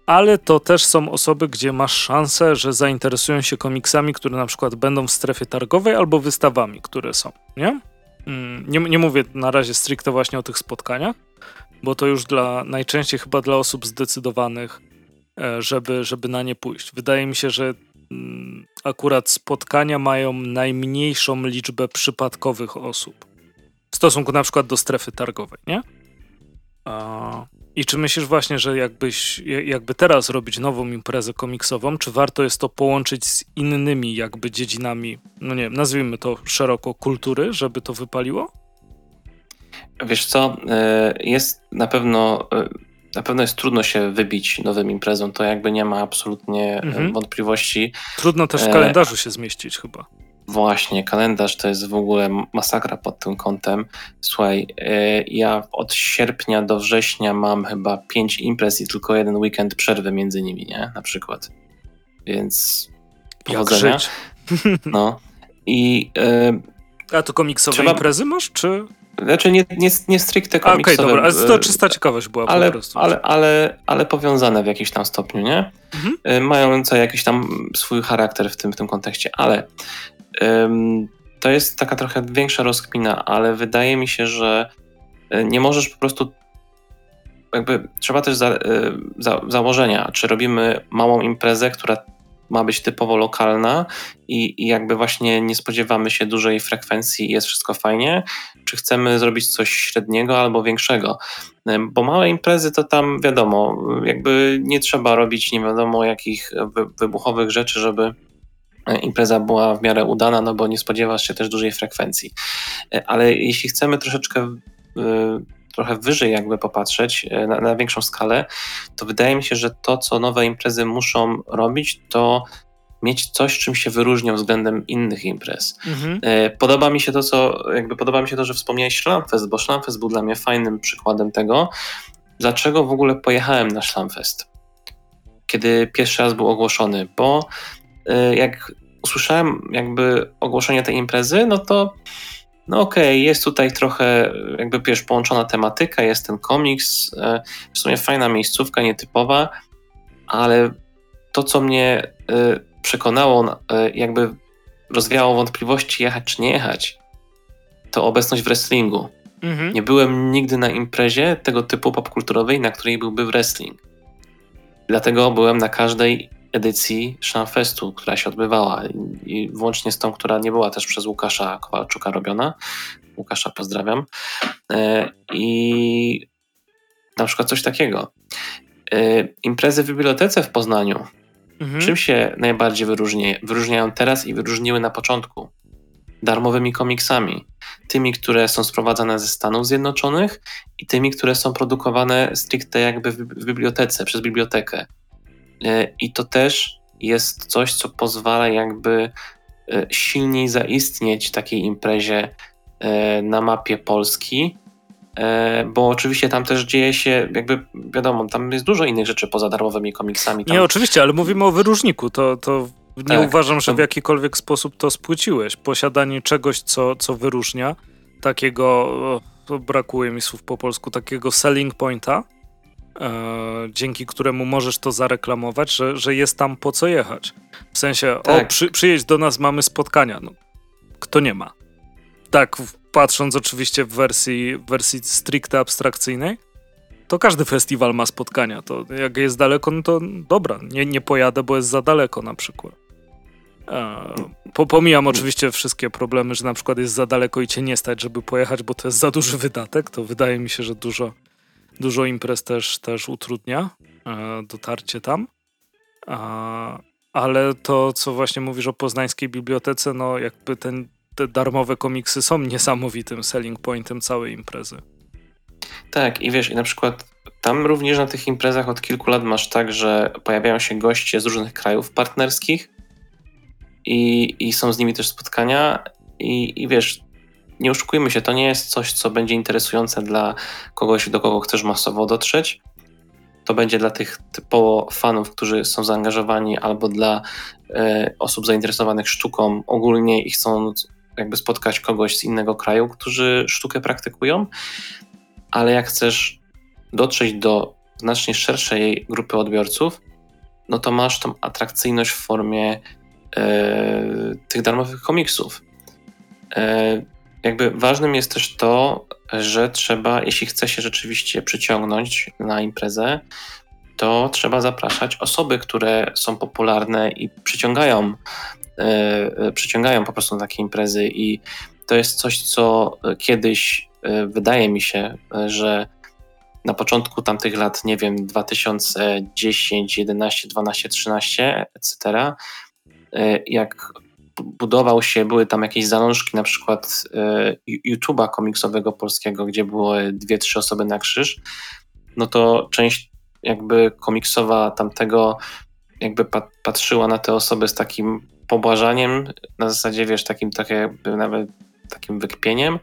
ale to też są osoby, gdzie masz szansę, że zainteresują się komiksami, które na przykład będą w strefie targowej albo wystawami, które są, nie? Mm, nie, nie mówię na razie stricte właśnie o tych spotkaniach, bo to już dla najczęściej chyba dla osób zdecydowanych, e, żeby, żeby na nie pójść. Wydaje mi się, że mm, akurat spotkania mają najmniejszą liczbę przypadkowych osób w stosunku na przykład do strefy targowej, nie? I czy myślisz właśnie, że jakbyś, jakby teraz robić nową imprezę komiksową, czy warto jest to połączyć z innymi jakby dziedzinami, no nie wiem, nazwijmy to szeroko kultury, żeby to wypaliło? Wiesz co, e, jest na pewno, e, na pewno jest trudno się wybić nowym imprezą, to jakby nie ma absolutnie mhm. wątpliwości. Trudno też w kalendarzu się zmieścić chyba. Właśnie, kalendarz to jest w ogóle masakra pod tym kątem. Słuchaj, e, ja od sierpnia do września mam chyba pięć imprez i tylko jeden weekend przerwy między nimi, nie? Na przykład. Więc powodzenia. No. I... A to komiksowe trzeba... imprezy masz, czy... Znaczy nie, nie, nie stricte komiksowe. Okej, okay, dobra, ale to czysta ciekawość była ale, po prostu. Ale, ale, ale powiązane w jakimś tam stopniu, nie? Mhm. E, mające jakiś tam swój charakter w tym, w tym kontekście, ale to jest taka trochę większa rozkmina, ale wydaje mi się, że e, nie możesz po prostu jakby trzeba też za, e, za, założenia, czy robimy małą imprezę, która ma być typowo lokalna i, i, jakby właśnie nie spodziewamy się dużej frekwencji i jest wszystko fajnie, czy chcemy zrobić coś średniego albo większego. E, bo małe imprezy to tam wiadomo, jakby nie trzeba robić nie wiadomo jakich wybuchowych rzeczy, żeby impreza była w miarę udana, no bo nie spodziewasz się też dużej frekwencji. E, ale jeśli chcemy troszeczkę e, trochę wyżej jakby popatrzeć, e, na, na, większą skalę, to wydaje mi się, że to, co nowe imprezy muszą robić, to mieć coś, czym się wyróżnią względem innych imprez. Mhm. Podoba mi się to, co, jakby podoba mi się to, że wspomniałeś Szlamfest, bo Szlamfest był dla mnie fajnym przykładem tego, dlaczego w ogóle pojechałem na Szlamfest, kiedy pierwszy raz był ogłoszony, bo jak usłyszałem jakby ogłoszenie tej imprezy, no to no okej, okay, jest tutaj trochę jakby wiesz, połączona tematyka, jest ten komiks, y, w sumie fajna miejscówka, nietypowa, ale to, co mnie y, przekonało, jakby rozwiało wątpliwości jechać czy nie jechać, to obecność w wrestlingu. Mhm. Nie byłem nigdy na imprezie tego typu popkulturowej, na której byłby wrestling. Dlatego byłem na każdej edycji Szanfestu, która się odbywała i włącznie z tą, która nie była też przez Łukasza Kowalczuka robiona. Łukasza pozdrawiam. E, I na przykład coś takiego. E, imprezy w bibliotece w Poznaniu. Mhm. Czym się najbardziej wyróżni, wyróżniają teraz i wyróżniły na początku? Darmowymi komiksami. Tymi, które są sprowadzane ze Stanów Zjednoczonych i tymi, które są produkowane stricte jakby w bibliotece, przez bibliotekę. E, I to też jest coś, co pozwala jakby e, silniej zaistnieć takiej imprezie e, na mapie Polski, bo oczywiście tam też dzieje się, jakby wiadomo, tam jest dużo innych rzeczy poza darmowymi komiksami. Tam... Nie, oczywiście, ale mówimy o wyróżniku, to, to nie tak, uważam, że w jakikolwiek sposób to spłyciłeś. Posiadanie czegoś, co, co wyróżnia, takiego, brakuje mi słów po polsku, takiego selling pointa, dzięki któremu możesz to zareklamować, że, że jest tam po co jechać. W sensie, tak. o, przy, przyjedź do nas, mamy spotkania. No, kto nie ma? Tak, patrząc oczywiście w wersji, w wersji stricte abstrakcyjnej, to każdy festiwal ma spotkania. To jak jest daleko, no to dobra, nie, nie pojadę, bo jest za daleko na przykład. E, pomijam oczywiście wszystkie problemy, że na przykład jest za daleko i cię nie stać, żeby pojechać, bo to jest za duży wydatek. To wydaje mi się, że dużo, Dużo imprez też, też utrudnia e, dotarcie tam. Ale to, co właśnie mówisz o poznańskiej bibliotece, no jakby ten, te darmowe komiksy są niesamowitym selling pointem całej imprezy. Tak, i wiesz, i na przykład tam również na tych imprezach od kilku lat masz tak, że pojawiają się goście z różnych krajów partnerskich i, i są z nimi też spotkania. I, I wiesz, nie oszukujmy się, to nie jest coś, co będzie interesujące dla kogoś, do kogo chcesz masowo dotrzeć. To będzie dla tych typowo fanów, którzy są zaangażowani, albo dla e, osób zainteresowanych sztuką ogólnie i chcą jakby spotkać kogoś z innego kraju, którzy sztukę praktykują. Ale jak chcesz dotrzeć do znacznie szerszej grupy odbiorców, no to masz tą atrakcyjność w formie e, tych darmowych komiksów. E, jakby ważnym jest też to, że trzeba, jeśli chce się rzeczywiście przyciągnąć na imprezę, to trzeba zapraszać osoby, które są popularne i przyciągają, yy, przyciągają po prostu na takie imprezy. I to jest coś, co kiedyś yy, wydaje mi się, że na początku tamtych lat, nie wiem, 2010, 11, 12, 13, etc., jak budował się, były tam jakieś zalążki na przykład e, YouTube'a komiksowego polskiego, gdzie były dwie, trzy osoby na krzyż, no to część jakby komiksowa tamtego jakby patrzyła na te osoby z takim pobłażaniem, na zasadzie wiesz, takim tak jakby nawet takim wykpieniem,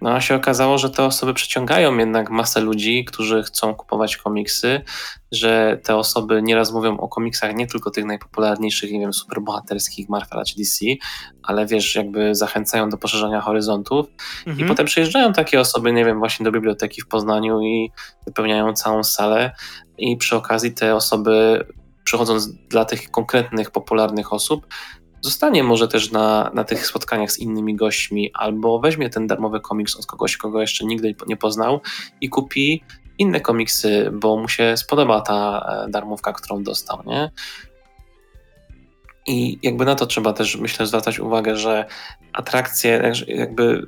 no a się okazało, że te osoby przyciągają jednak masę ludzi, którzy chcą kupować komiksy, że te osoby nieraz mówią o komiksach nie tylko tych najpopularniejszych, nie wiem, superbohaterskich Marvela czy DC, ale wiesz, jakby zachęcają do poszerzania horyzontów mhm. i potem przyjeżdżają takie osoby, nie wiem, właśnie do biblioteki w Poznaniu i wypełniają całą salę i przy okazji te osoby przychodząc dla tych konkretnych, popularnych osób, zostanie może też na, na tych spotkaniach z innymi gośćmi, albo weźmie ten darmowy komiks od kogoś, kogo jeszcze nigdy nie poznał i kupi inne komiksy, bo mu się spodoba ta e, darmówka, którą dostał, nie? I jakby na to trzeba też, myślę, zwracać uwagę, że atrakcje, jakby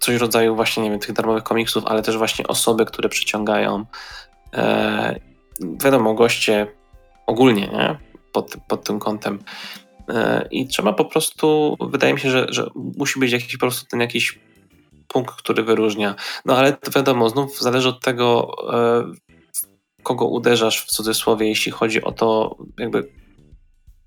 coś w rodzaju właśnie, nie wiem, tych darmowych komiksów, ale też właśnie osoby, które przyciągają. E, wiadomo, goście ogólnie, nie? Pod, pod tym kątem I trzeba po prostu, wydaje mi się, że, że musi być jakiś po prostu ten jakiś punkt, który wyróżnia. No ale to wiadomo, znów zależy od tego, e, kogo uderzasz w cudzysłowie, jeśli chodzi o to, jakby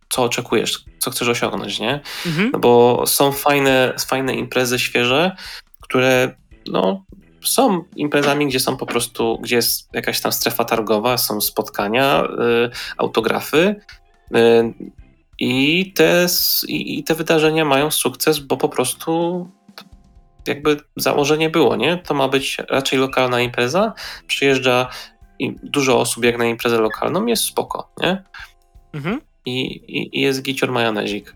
co oczekujesz, co chcesz osiągnąć, nie? Mhm. No bo są fajne, fajne imprezy świeże, które no, są imprezami, gdzie są po prostu, gdzie jest jakaś tam strefa targowa, są spotkania, y, autografy. Y, i te, I te wydarzenia mają sukces, bo po prostu jakby założenie było, nie? To ma być raczej lokalna impreza. Przyjeżdża dużo osób jak na imprezę lokalną, jest spoko, nie? Mhm. I, i, I, jest gicior majonezik.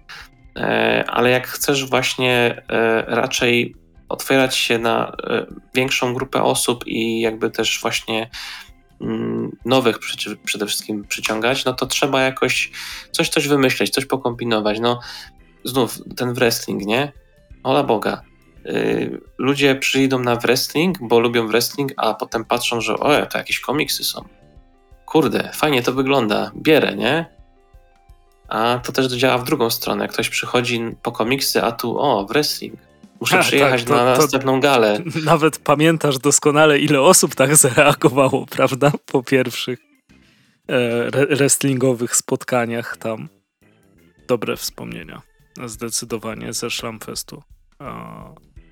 E, ale jak chcesz właśnie e, raczej otwierać się na e, większą grupę osób i jakby też właśnie Mm, nowych przede wszystkim przyciągać, no to trzeba jakoś coś, coś wymyśleć, coś pokombinować. No znów ten wrestling, nie? Ola Boga. Yy, ludzie przyjdą na wrestling, bo lubią wrestling, a potem patrzą, że o, to jakieś komiksy są. Kurde, fajnie to wygląda, bierę, nie? A to też działa w drugą stronę. Ktoś przychodzi po komiksy, a tu o, wrestling. Muszę tak, przyjechać tak, to, na następną galę. Nawet pamiętasz doskonale, ile osób tak zareagowało, prawda? Po pierwszych e, wrestlingowych spotkaniach tam. Dobre wspomnienia. Zdecydowanie ze Szlamfestu.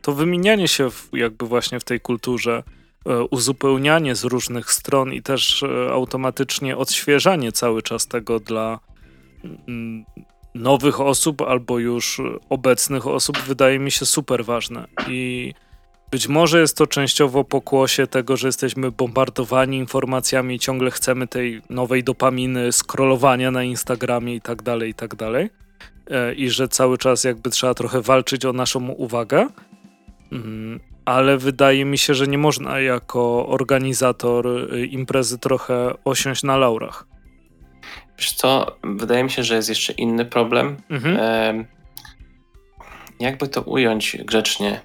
To wymienianie się w, jakby właśnie w tej kulturze, e, uzupełnianie z różnych stron i też e, automatycznie odświeżanie cały czas tego dla mm, nowych osób albo już obecnych osób wydaje mi się super ważne i być może jest to częściowo pokłosie tego, że jesteśmy bombardowani informacjami i ciągle chcemy tej nowej dopaminy, scrollowania na Instagramie i tak dalej, i tak dalej. E, I że cały czas jakby trzeba trochę walczyć o naszą uwagę. Mhm. Ale wydaje mi się, że nie można jako organizator y, imprezy trochę osiąść na laurach. Wiesz co, wydaje mi się, że jest jeszcze inny problem. Mhm. E, jakby to ująć grzecznie?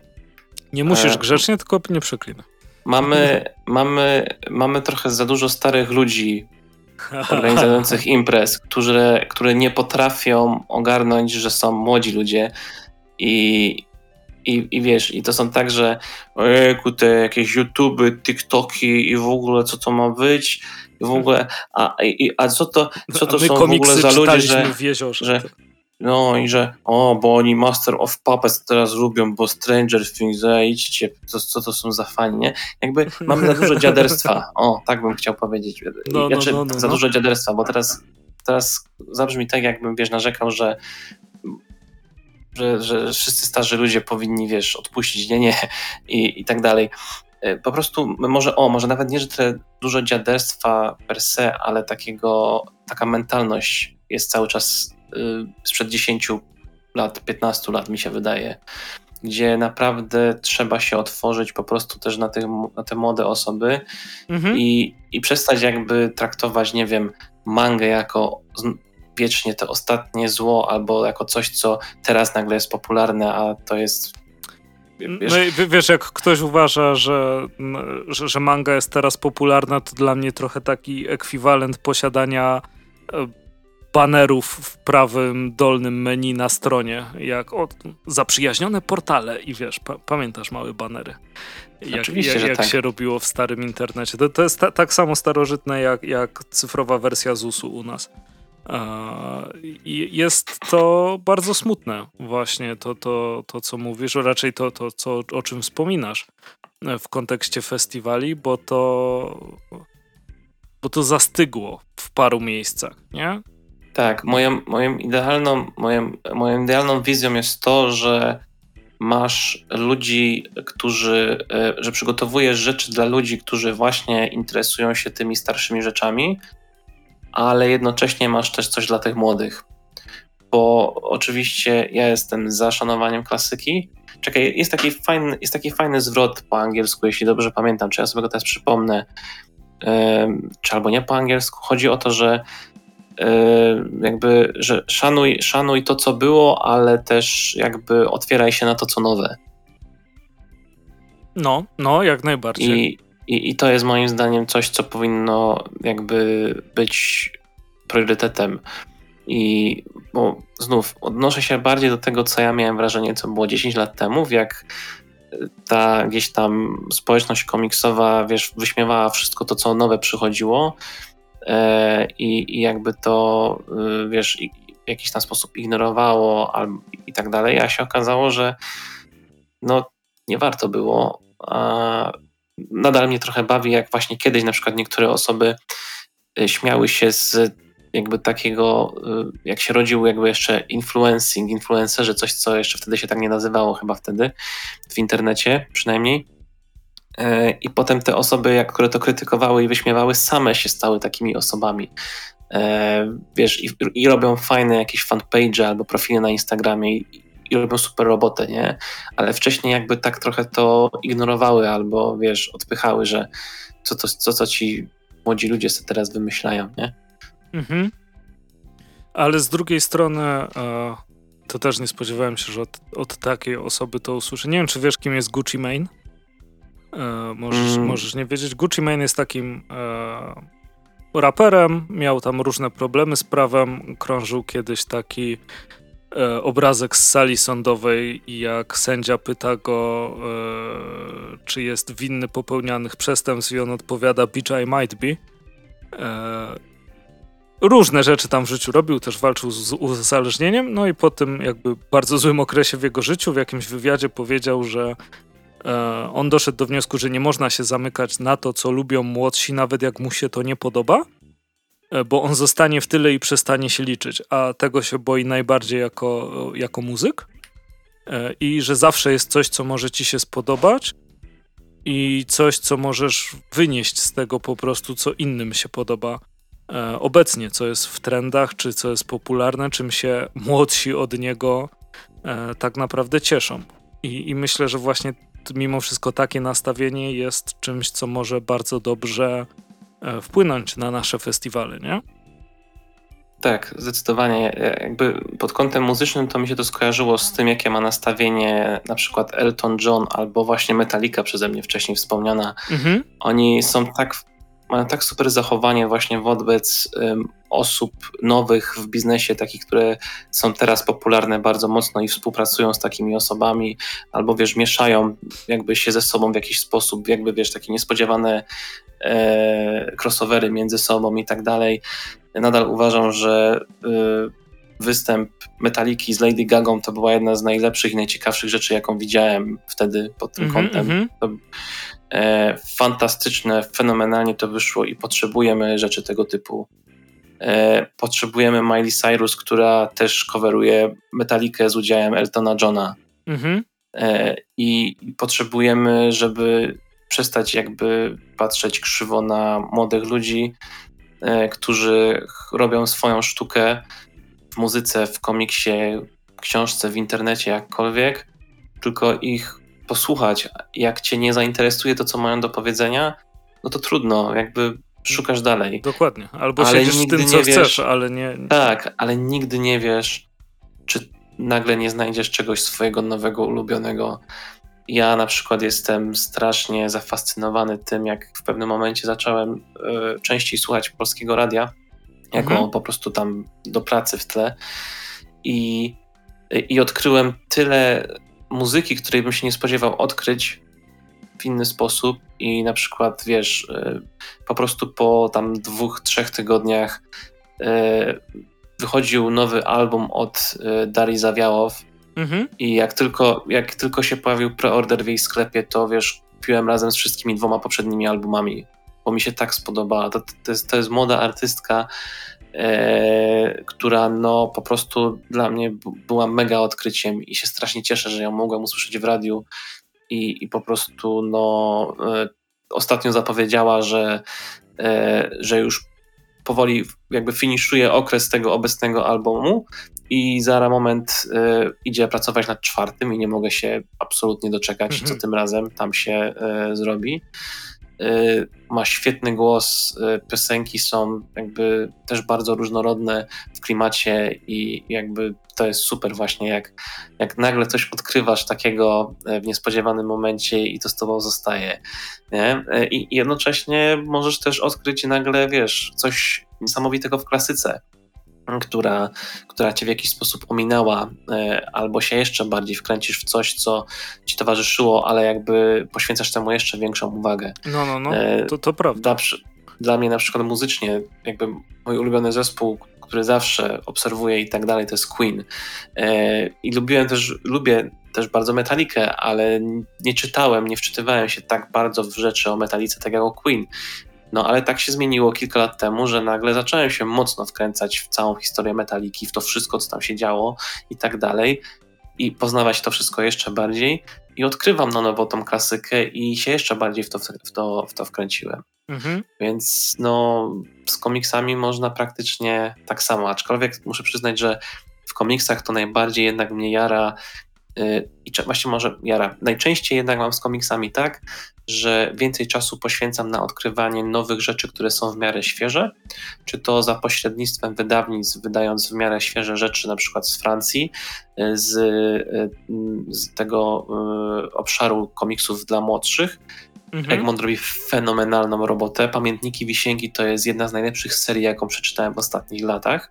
Nie musisz e, grzecznie, tylko nie przeklinaj. Mamy, mamy, mamy trochę za dużo starych ludzi organizujących imprez, którzy, które nie potrafią ogarnąć, że są młodzi ludzie i, i, i wiesz, i to są tak, że ojejku, te jakieś YouTube, TikToki i w ogóle co to ma być w ogóle, a, i, a co to, co to są w ogóle za ludzie, że, że no i że o, bo oni Master of Puppets teraz lubią, bo Stranger Things, idźcie, to, co to są za fani, nie? Jakby mamy za dużo dziaderstwa, o, tak bym chciał powiedzieć. No, znaczy, no, no, za no. dużo dziaderstwa, bo teraz, teraz zabrzmi tak, jakbym, wiesz, narzekał, że że, że wszyscy starzy ludzie powinni, wiesz, odpuścić, nie, nie i, i tak dalej. E, po prostu może, o, może nawet nie, że tyle dużo dziaderstwa per se, ale takiego, taka mentalność jest cały czas y, sprzed 10 lat, 15 lat mi się wydaje, gdzie naprawdę trzeba się otworzyć po prostu też na, tych, na te młode osoby mhm. i, i przestać jakby traktować, nie wiem, mangę jako wiecznie to ostatnie zło albo jako coś, co teraz nagle jest popularne, a to jest Wiesz, no i wiesz, jak ktoś uważa, że, że, że manga jest teraz popularna, to dla mnie trochę taki ekwiwalent posiadania e, banerów w prawym dolnym menu na stronie, jak o, zaprzyjaźnione portale i wiesz, pa, pamiętasz małe banery. Jak, Oczywiście, jak, jak tak. się robiło w starym internecie. To, to jest ta, tak samo starożytne jak, jak cyfrowa wersja ZUS-u u nas. Jest to bardzo smutne, właśnie to, to, to co mówisz, raczej to, to co, o czym wspominasz e, w kontekście festiwali, bo to, bo to zastygło w paru miejscach, nie? Tak, moją, moją, idealną, moją, moją idealną wizją jest to, że masz ludzi, którzy, e, że przygotowujesz rzeczy dla ludzi, którzy właśnie interesują się tymi starszymi rzeczami, ale jednocześnie masz też coś dla tych młodych. Bo oczywiście ja jestem za szanowaniem klasyki. Czekaj, jest taki fajny, jest taki fajny zwrot po angielsku, jeśli dobrze pamiętam, czy ja sobie go teraz przypomnę, czy albo nie po angielsku. Chodzi o to, że jakby, że szanuj, szanuj to, co było, ale też jakby otwieraj się na to, co nowe. No, no, jak najbardziej. I, i, I to jest moim zdaniem coś, co powinno jakby być priorytetem. I bo znów odnoszę się bardziej do tego, co ja miałem wrażenie, co było 10 lat temu, jak ta gdzieś tam społeczność komiksowa, wiesz, wyśmiewała wszystko to, co nowe przychodziło e, i, i, jakby to, y, wiesz, w jakiś tam sposób ignorowało albo, i tak dalej, a się okazało, że no nie warto było, a nadal mnie trochę bawi, jak właśnie kiedyś na przykład niektóre osoby y, śmiały się z jakby takiego, y, jak się rodził jakby jeszcze influencing, influencerzy, coś co jeszcze wtedy się tak nie nazywało chyba wtedy w internecie przynajmniej. Y, I potem te osoby, jak, które to krytykowały i wyśmiewały, same się stały takimi osobami. Wiesz, i, i robią fajne jakieś fanpage albo profile na Instagramie i, i robią super robotę, nie? Ale wcześniej jakby tak trochę to ignorowały albo, wiesz, odpychały, że co to, co, co ci młodzi ludzie sobie teraz wymyślają, nie? Mhm. Ale z drugiej strony e, to też nie spodziewałem się, że od, od, takiej osoby to usłyszę. Nie wiem, czy wiesz, kim jest Gucci Mane? E, możesz, mm. możesz nie wiedzieć. Gucci Mane jest takim e, raperem, miał tam różne problemy z prawem. Krążył kiedyś taki e, obrazek z sali sądowej jak sędzia pyta go, e, czy jest winny popełnianych przestępstw i on odpowiada, I might be. E, różne rzeczy tam w życiu robił, też walczył z uzależnieniem, no i po tym jakby bardzo złym okresie w jego życiu w jakimś wywiadzie powiedział, że on doszedł do wniosku, że nie można się zamykać na to, co lubią młodsi, nawet jak mu się to nie podoba, bo on zostanie w tyle i przestanie się liczyć, a tego się boi najbardziej jako, jako muzyk e, i że zawsze jest coś, co może ci się spodobać i coś, co możesz wynieść z tego po prostu, co innym się podoba e, obecnie, co jest w trendach, czy co jest popularne, czym się młodsi od niego tak naprawdę cieszą. I, i myślę, że właśnie mimo wszystko takie nastawienie jest czymś, co może bardzo dobrze E, wpłynąć na nasze festiwale, nie? Tak, zdecydowanie. Jakby pod kątem muzycznym to mi się to skojarzyło z tym, jakie ma nastawienie na przykład Elton John albo właśnie Metallica przeze mnie wcześniej wspomniana. Mhm. Oni są tak, mają tak super zachowanie właśnie wobec um, osób nowych w biznesie, takich, które są teraz popularne bardzo mocno i współpracują z takimi osobami, albo wiesz, mieszają jakby się ze sobą w jakiś sposób, jakby wiesz, takie niespodziewane e, crossovery między sobą i tak dalej. Nadal uważam, że e, występ Metaliki z Lady Gagą to była jedna z najlepszych i najciekawszych rzeczy, jaką widziałem wtedy pod tym mm -hmm, kątem. Mm -hmm. E, fantastyczne, fenomenalnie to wyszło i potrzebujemy rzeczy tego typu. E, potrzebujemy Miley Cyrus, która też coveruje Metalikę z udziałem Eltona Johna. Mm -hmm. I potrzebujemy, żeby przestać jakby patrzeć krzywo na młodych ludzi, e, którzy robią swoją sztukę w muzyce, w komiksie, książce, w internecie, jakkolwiek, tylko ich posłuchać. Jak cię nie zainteresuje to, co mają do powiedzenia, no to trudno, jakby szukasz dalej. Dokładnie. Albo ale siedzisz nigdy tym, co wiesz, chcesz, ale nie... Tak, ale nigdy nie wiesz, czy nagle nie znajdziesz czegoś swojego nowego, ulubionego ja na przykład jestem strasznie zafascynowany tym, jak w pewnym momencie zacząłem y, częściej słuchać polskiego radia, jako mhm. po prostu tam do pracy w tle. I, I odkryłem tyle muzyki, której bym się nie spodziewał odkryć w inny sposób. I na przykład, wiesz, y, po prostu po tam dwóch, trzech tygodniach y, wychodził nowy album od Darii Zawiałow Mhm. I jak tylko, jak tylko się pojawił preorder w jej sklepie, to wiesz, kupiłem razem z wszystkimi dwoma poprzednimi albumami, bo mi się tak spodobała. To, to, jest, to jest młoda artystka, e, która no po prostu dla mnie była mega odkryciem i się strasznie cieszę, że ją mogłem usłyszeć w radiu i, i po prostu no e, ostatnio zapowiedziała, że, e, że już powoli jakby finiszuje okres tego obecnego albumu i za moment y, idzie pracować nad czwartym i nie mogę się absolutnie doczekać, mhm. co tym razem tam się y, zrobi. Y, ma świetny głos, y, piosenki są jakby też bardzo różnorodne w klimacie i jakby to jest super właśnie, jak, jak nagle coś odkrywasz takiego y, w niespodziewanym momencie i to z tobą zostaje. Nie? I, jednocześnie możesz też odkryć nagle, wiesz, coś niesamowitego w klasyce która, która cię w jakiś sposób ominęła, e, albo się jeszcze bardziej wkręcisz w coś, co ci towarzyszyło, ale jakby poświęcasz temu jeszcze większą uwagę. No, no, no, e, to, to prawda. Dla, dla mnie na przykład muzycznie, jakby mój ulubiony zespół, który zawsze obserwuję i tak dalej, to jest Queen. E, I lubiłem też, lubię też bardzo metalikę, ale nie czytałem, nie wczytywałem się tak bardzo w rzeczy o metalice, tak jak o Queen. No ale tak się zmieniło kilka lat temu, że nagle zacząłem się mocno wkręcać w całą historię metaliki, w to wszystko, co tam się działo i tak dalej. I poznawać to wszystko jeszcze bardziej. I odkrywam na nowo tą klasykę i się jeszcze bardziej w to, w to, w to wkręciłem. Mhm. Więc no, z komiksami można praktycznie tak samo. Aczkolwiek muszę przyznać, że w komiksach to najbardziej jednak mnie jara i właśnie może jara. Najczęściej jednak mam z komiksami tak, że więcej czasu poświęcam na odkrywanie nowych rzeczy, które są w miarę świeże, czy to za pośrednictwem wydawnictw, wydając w miarę świeże rzeczy, na przykład z Francji, y, z, y, z tego y, obszaru komiksów dla młodszych. Mhm. Egmont robi fenomenalną robotę. Pamiętniki Wisienki to jest jedna z najlepszych serii, jaką przeczytałem w ostatnich latach.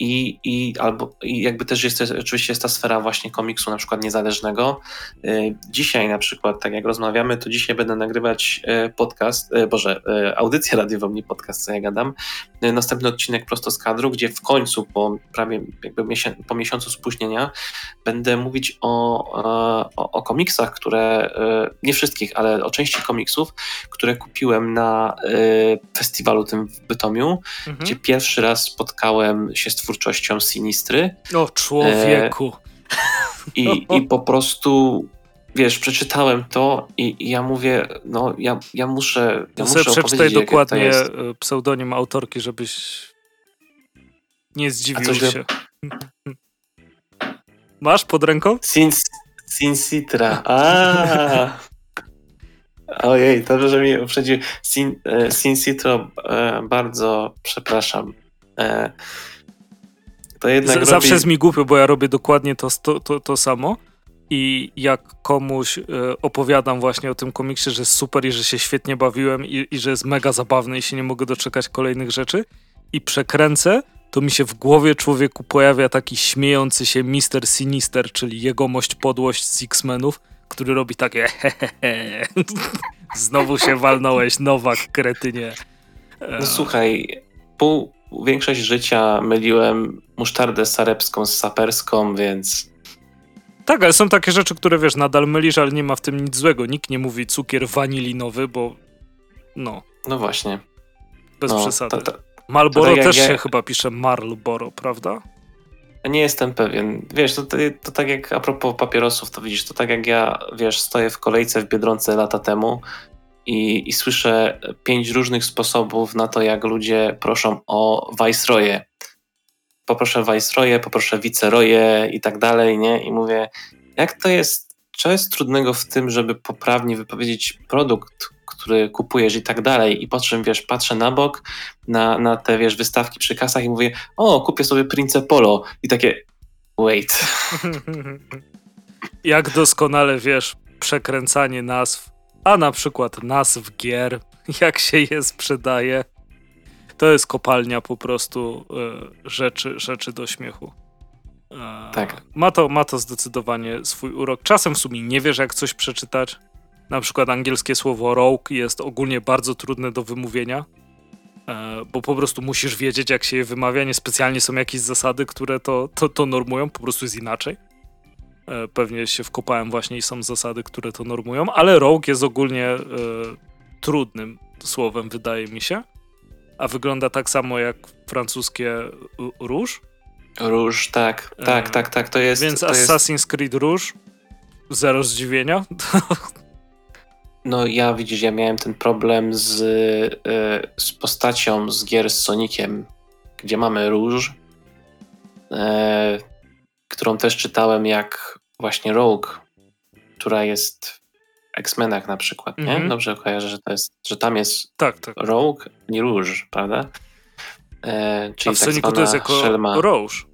E, i, i, albo, i jakby też jest oczywiście jest ta sfera właśnie komiksu na przykład niezależnego. Y, dzisiaj na przykład, tak jak rozmawiamy, to dzisiaj będę nagrywać y, podcast, y, boże, audycję radiową, nie podcast, co ja gadam. Następny odcinek prosto z kadru, gdzie w końcu po prawie jakby miesię po miesiącu spóźnienia będę mówić o, o, o komiksach, które, nie wszystkich, ale o części komiksów, które kupiłem na festiwalu tym w Bytomiu, mhm. gdzie pierwszy raz spotkałem się z twórczością Sinistry. O człowieku. E, i, I po prostu wiesz, przeczytałem to i, i, ja mówię, no ja, ja muszę. Ja muszę przeczytaj dokładnie e, pseudonim autorki, żebyś nie zdziwił się. Masz pod ręką? Sin, Sin Citra. A. Ojej, dobrze, że mi uprzedził. Sin, e, Sin Citro, bardzo przepraszam to jednak Z, Zawsze jest mi głupio, bo ja robię dokładnie to, to, to, to samo i jak komuś y, opowiadam właśnie o tym komiksie, że jest super i że się świetnie bawiłem i, i że jest mega zabawny i się nie mogę doczekać kolejnych rzeczy i przekręcę, to mi się w głowie człowieku pojawia taki śmiejący się Mister Sinister, czyli jegomość podłość z X-Menów, który robi takie hehehe. Znowu się walnąłeś, Nowak, kretynie. No słuchaj, pół, większość życia myliłem musztardę sarepską z saperską, więc... Tak, ale są takie rzeczy, które wiesz, nadal mylisz, ale nie ma w tym nic złego. Nikt nie mówi cukier wanilinowy, bo no. No właśnie. Bez no, przesady. To, to, Marlboro tak też ja... się chyba pisze Marlboro, prawda? Nie jestem pewien. Wiesz, to, to tak jak a propos papierosów, to widzisz, to tak jak ja, wiesz, stoję w kolejce w Biedronce lata temu i, i słyszę pięć różnych sposobów na to, jak ludzie proszą o Viceroye. Poproszę Viceroye, poproszę Viceroye i tak dalej, nie? I mówię, jak to jest, co jest trudnego w tym, żeby poprawnie wypowiedzieć produkt, który kupujesz i tak dalej. I po czym, wiesz, patrzę na bok, na, na te, wiesz, wystawki przy kasach i mówię, o, kupię sobie Prince Polo. I takie, wait. jak doskonale wiesz, przekręcanie nazw, a na przykład nazw gier, jak się je sprzedaje, to jest kopalnia po prostu y, rzeczy, rzeczy do śmiechu. E, tak. Ma to, ma to zdecydowanie swój urok. Czasem w sumie nie wiesz, jak coś przeczytać. Na przykład angielskie słowo rogue jest ogólnie bardzo trudne do wymówienia, e, bo po prostu musisz wiedzieć, jak się je wymawia. Niespecjalnie są jakieś zasady, które to, to, to normują, po prostu jest inaczej. E, pewnie się wkopałem właśnie i są zasady, które to normują, ale rogue jest ogólnie e, trudnym słowem, wydaje mi się. A wygląda tak samo jak francuskie róż. Róż, tak, tak, tak, tak, to jest. Więc to Assassin's jest... Creed Róż, zero zdziwienia. No ja widzisz, ja miałem ten problem z, e, z postacią z gier z Soniciem, gdzie mamy róż, e, którą też czytałem jak właśnie Rogue, która jest w X-Menach na przykład, nie? Mm -hmm. Dobrze kojarzę, że, to jest, że tam jest tak, tak. Rogue, nie róż, prawda? E, czyli A w tak Sonicu to jest jako szelma. róż,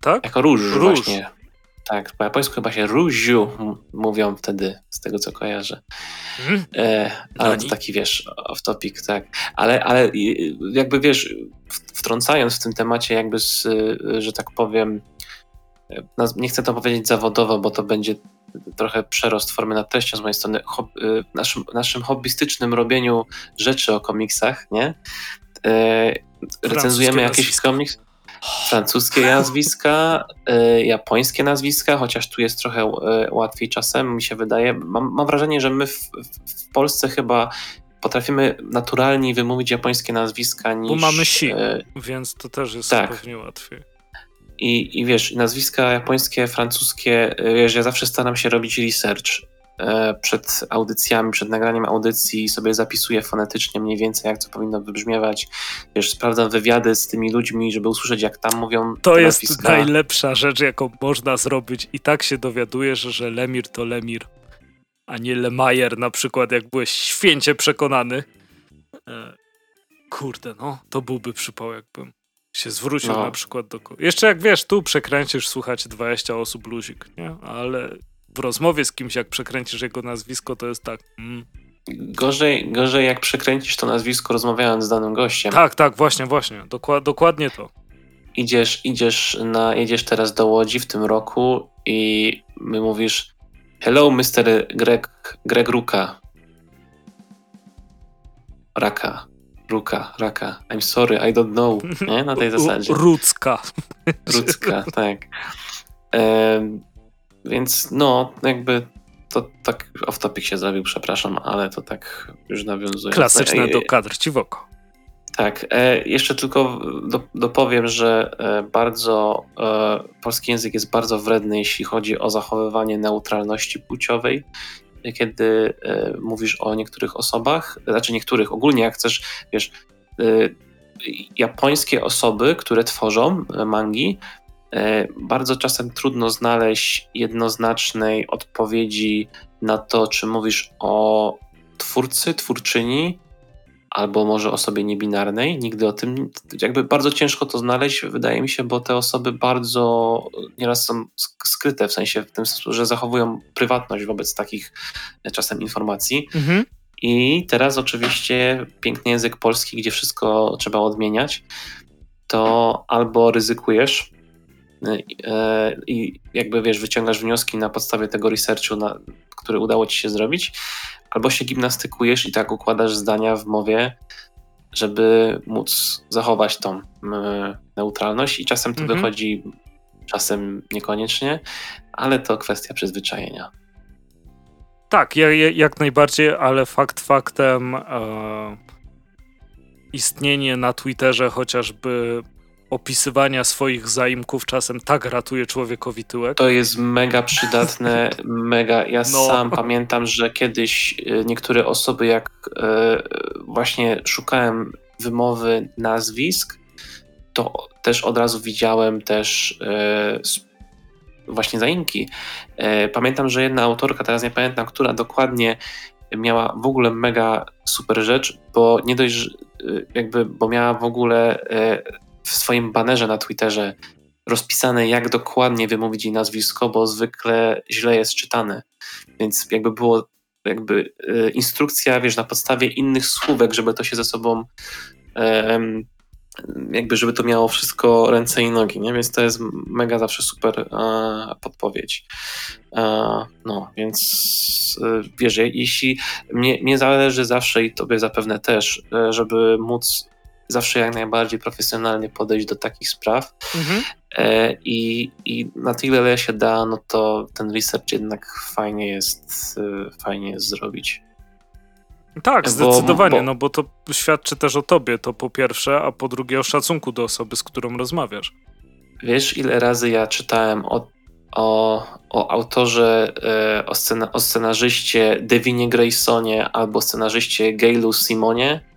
tak? Jako róż, róż. właśnie. Tak, po japońsku chyba się różu mówią wtedy, z tego co kojarzę. Hmm? E, ale to taki, wiesz, off topic, tak. Ale, ale jakby, wiesz, wtrącając w tym temacie jakby, z, że tak powiem, nie chcę to powiedzieć zawodowo, bo to będzie trochę przerost formy nad treścią z mojej strony, hob, e, naszym, naszym hobbystycznym robieniu rzeczy o komiksach, nie? E, recenzujemy jakiś komiks francuskie nazwiska, y, japońskie nazwiska, chociaż tu jest trochę y, łatwiej czasem, mi się wydaje. Mam, mam wrażenie, że my w, w, Polsce chyba potrafimy naturalniej wymówić japońskie nazwiska niż... Bo mamy si, y, więc to też jest tak. pewnie łatwiej. I, I wiesz, nazwiska japońskie, francuskie, wiesz, ja zawsze staram się robić research E, przed audycjami, przed nagraniem audycji sobie zapisuję fonetycznie mniej więcej, jak to powinno wybrzmiewać. Wiesz, sprawdzam wywiady z tymi ludźmi, żeby usłyszeć, jak tam mówią. To jest najlepsza rzecz, jaką można zrobić. I tak się dowiadujesz, że Lemir to Lemir, a nie Lemajer na przykład, jak byłeś święcie przekonany. E, kurde, no, to byłby przypał, jakbym się zwrócił no. na przykład do... Jeszcze jak wiesz, tu przekręcisz, słuchać 20 osób luzik, nie? Ale w rozmowie z kimś, jak przekręcisz jego nazwisko, to jest tak. Mm. Gorzej, gorzej jak przekręcisz to nazwisko rozmawiając z danym gościem. Tak, tak, właśnie, właśnie. Dokład, dokładnie to. Idziesz, idziesz na, jedziesz teraz do Łodzi w tym roku i my mówisz Hello, Mr. Greg, Greg Ruka. Raka. Ruka, Raka. I'm sorry, I don't know. Nie? Na tej zasadzie. Rucka. Rucka, tak. Więc no, jakby to tak off topic się zrobił, przepraszam, ale to tak już nawiązuje. Klasyczne do kadr ci w oko. Tak, e, jeszcze tylko do, dopowiem, że e, bardzo e, polski język jest bardzo wredny, jeśli chodzi o zachowywanie neutralności płciowej. Kiedy e, mówisz o niektórych osobach, znaczy niektórych, ogólnie jak chcesz, wiesz, e, japońskie osoby, które tworzą mangi, E, bardzo czasem trudno znaleźć jednoznacznej odpowiedzi na to, czy mówisz o twórcy, twórczyni, albo może osobie niebinarnej. Nigdy o tym, jakby bardzo ciężko to znaleźć, wydaje mi się, bo te osoby bardzo nieraz są skryte, w sensie w tym, że zachowują prywatność wobec takich e, czasem informacji. Mhm. I teraz oczywiście piękny język polski, gdzie wszystko trzeba odmieniać, to albo ryzykujesz E, i jakby wiesz, wyciągasz wnioski na podstawie tego researchu, na, który udało ci się zrobić, albo się gimnastykujesz i tak układasz zdania w mowie, żeby móc zachować tą neutralność i czasem to mhm. wychodzi, czasem niekoniecznie, ale to kwestia przyzwyczajenia. Tak, jak najbardziej, ale fakt faktem e, istnienie na Twitterze chociażby opisywania swoich zaimków czasem tak ratuje człowiekowi tyłek. To jest mega przydatne, mega. Ja no. sam pamiętam, że kiedyś e, niektóre osoby, jak e, właśnie szukałem wymowy nazwisk, to też od razu widziałem też e, właśnie zaimki. Pamiętam, że jedna autorka, teraz nie pamiętam, która dokładnie miała w ogóle mega super rzecz, bo nie dość, jakby, bo miała w ogóle w swoim banerze na Twitterze rozpisane, jak dokładnie wymówić jej nazwisko, bo zwykle źle jest czytane. Więc jakby było jakby e, instrukcja, wiesz, na podstawie innych słówek, żeby to się ze sobą jakby, żeby to miało wszystko ręce i nogi, nie? Więc to jest mega zawsze super e, podpowiedź. E, no, więc wiesz, jeśli mnie, mnie zależy zawsze i tobie zapewne też, żeby móc zawsze jak najbardziej profesjonalnie podejść do takich spraw mhm. E, i, i na tyle ile się da, no to ten research jednak fajnie jest, e, fajnie jest zrobić. Tak, zdecydowanie, bo, no bo to świadczy też o tobie, to po pierwsze, a po drugie o szacunku do osoby, z którą rozmawiasz. Wiesz, ile razy ja czytałem o, o, o autorze, e, o, scena, o scenarzyście Devinie Graysonie albo scenarzyście Gailu Simonie?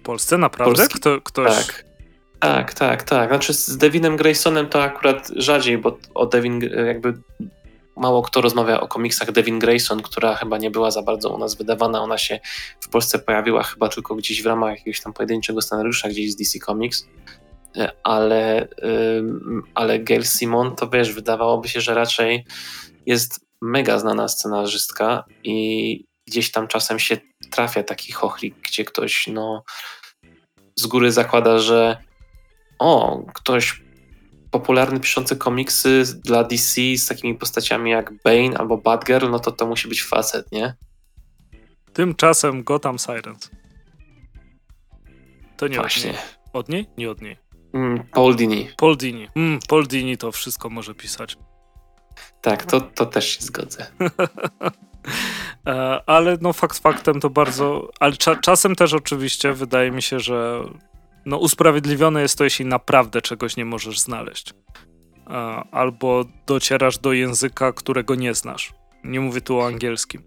W Polsce naprawdę? Polski... Kto, ktoś... Tak. Tak, tak, tak. Znaczy z Devinem Graysonem to akurat rzadziej, bo o Devin jakby mało kto rozmawia o komiksach Devin Grayson, która chyba nie była za bardzo u nas wydawana. Ona się w Polsce pojawiła chyba tylko gdzieś w ramach jakiegoś tam pojedynczego scenariusza, gdzieś z DC Comics. E, ale, ale Gail Simon to wiesz, wydawałoby się, że raczej jest mega znana scenarzystka i gdzieś tam czasem się trafia taki chochlik, gdzie ktoś no z góry zakłada, że o, ktoś popularny piszący komiksy dla DC z takimi postaciami jak Bane albo Batgirl, no to to musi być facet, nie? Tymczasem Gotham Sirens. To nie Właśnie. Od niej. Od niej? Nie od niej. Mm, Paul Dini. Paul Dini. Mm, Paul Dini to wszystko może pisać. Tak, to, to też się zgodzę. E, ale no fakt faktem to bardzo... Ale cza czasem też oczywiście wydaje mi się, że no usprawiedliwione jest to, jeśli naprawdę czegoś nie możesz znaleźć. Albo docierasz do języka, którego nie znasz. Nie mówię tu o angielskim.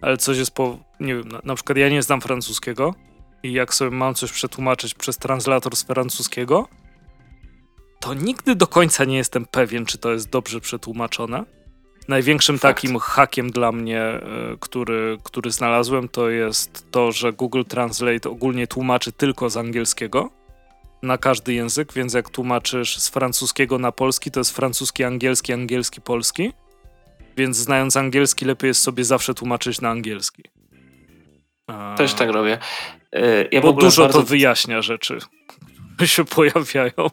Ale coś jest po. Nie wiem, na, na przykład ja nie znam francuskiego i jak sobie mam coś przetłumaczyć przez translator z francuskiego, to nigdy do końca nie jestem pewien, czy to jest dobrze przetłumaczone. Największym Fakt. takim hakiem dla mnie, e, który, który znalazłem, to jest to, że Google Translate ogólnie tłumaczy tylko z angielskiego na każdy język, więc jak tłumaczysz z francuskiego na polski, to jest francuski, angielski, angielski, polski. Więc znając angielski, lepiej jest sobie zawsze tłumaczyć na angielski. Też tak robię. E, ja Bo dużo bardzo... to wyjaśnia rzeczy, które się pojawiają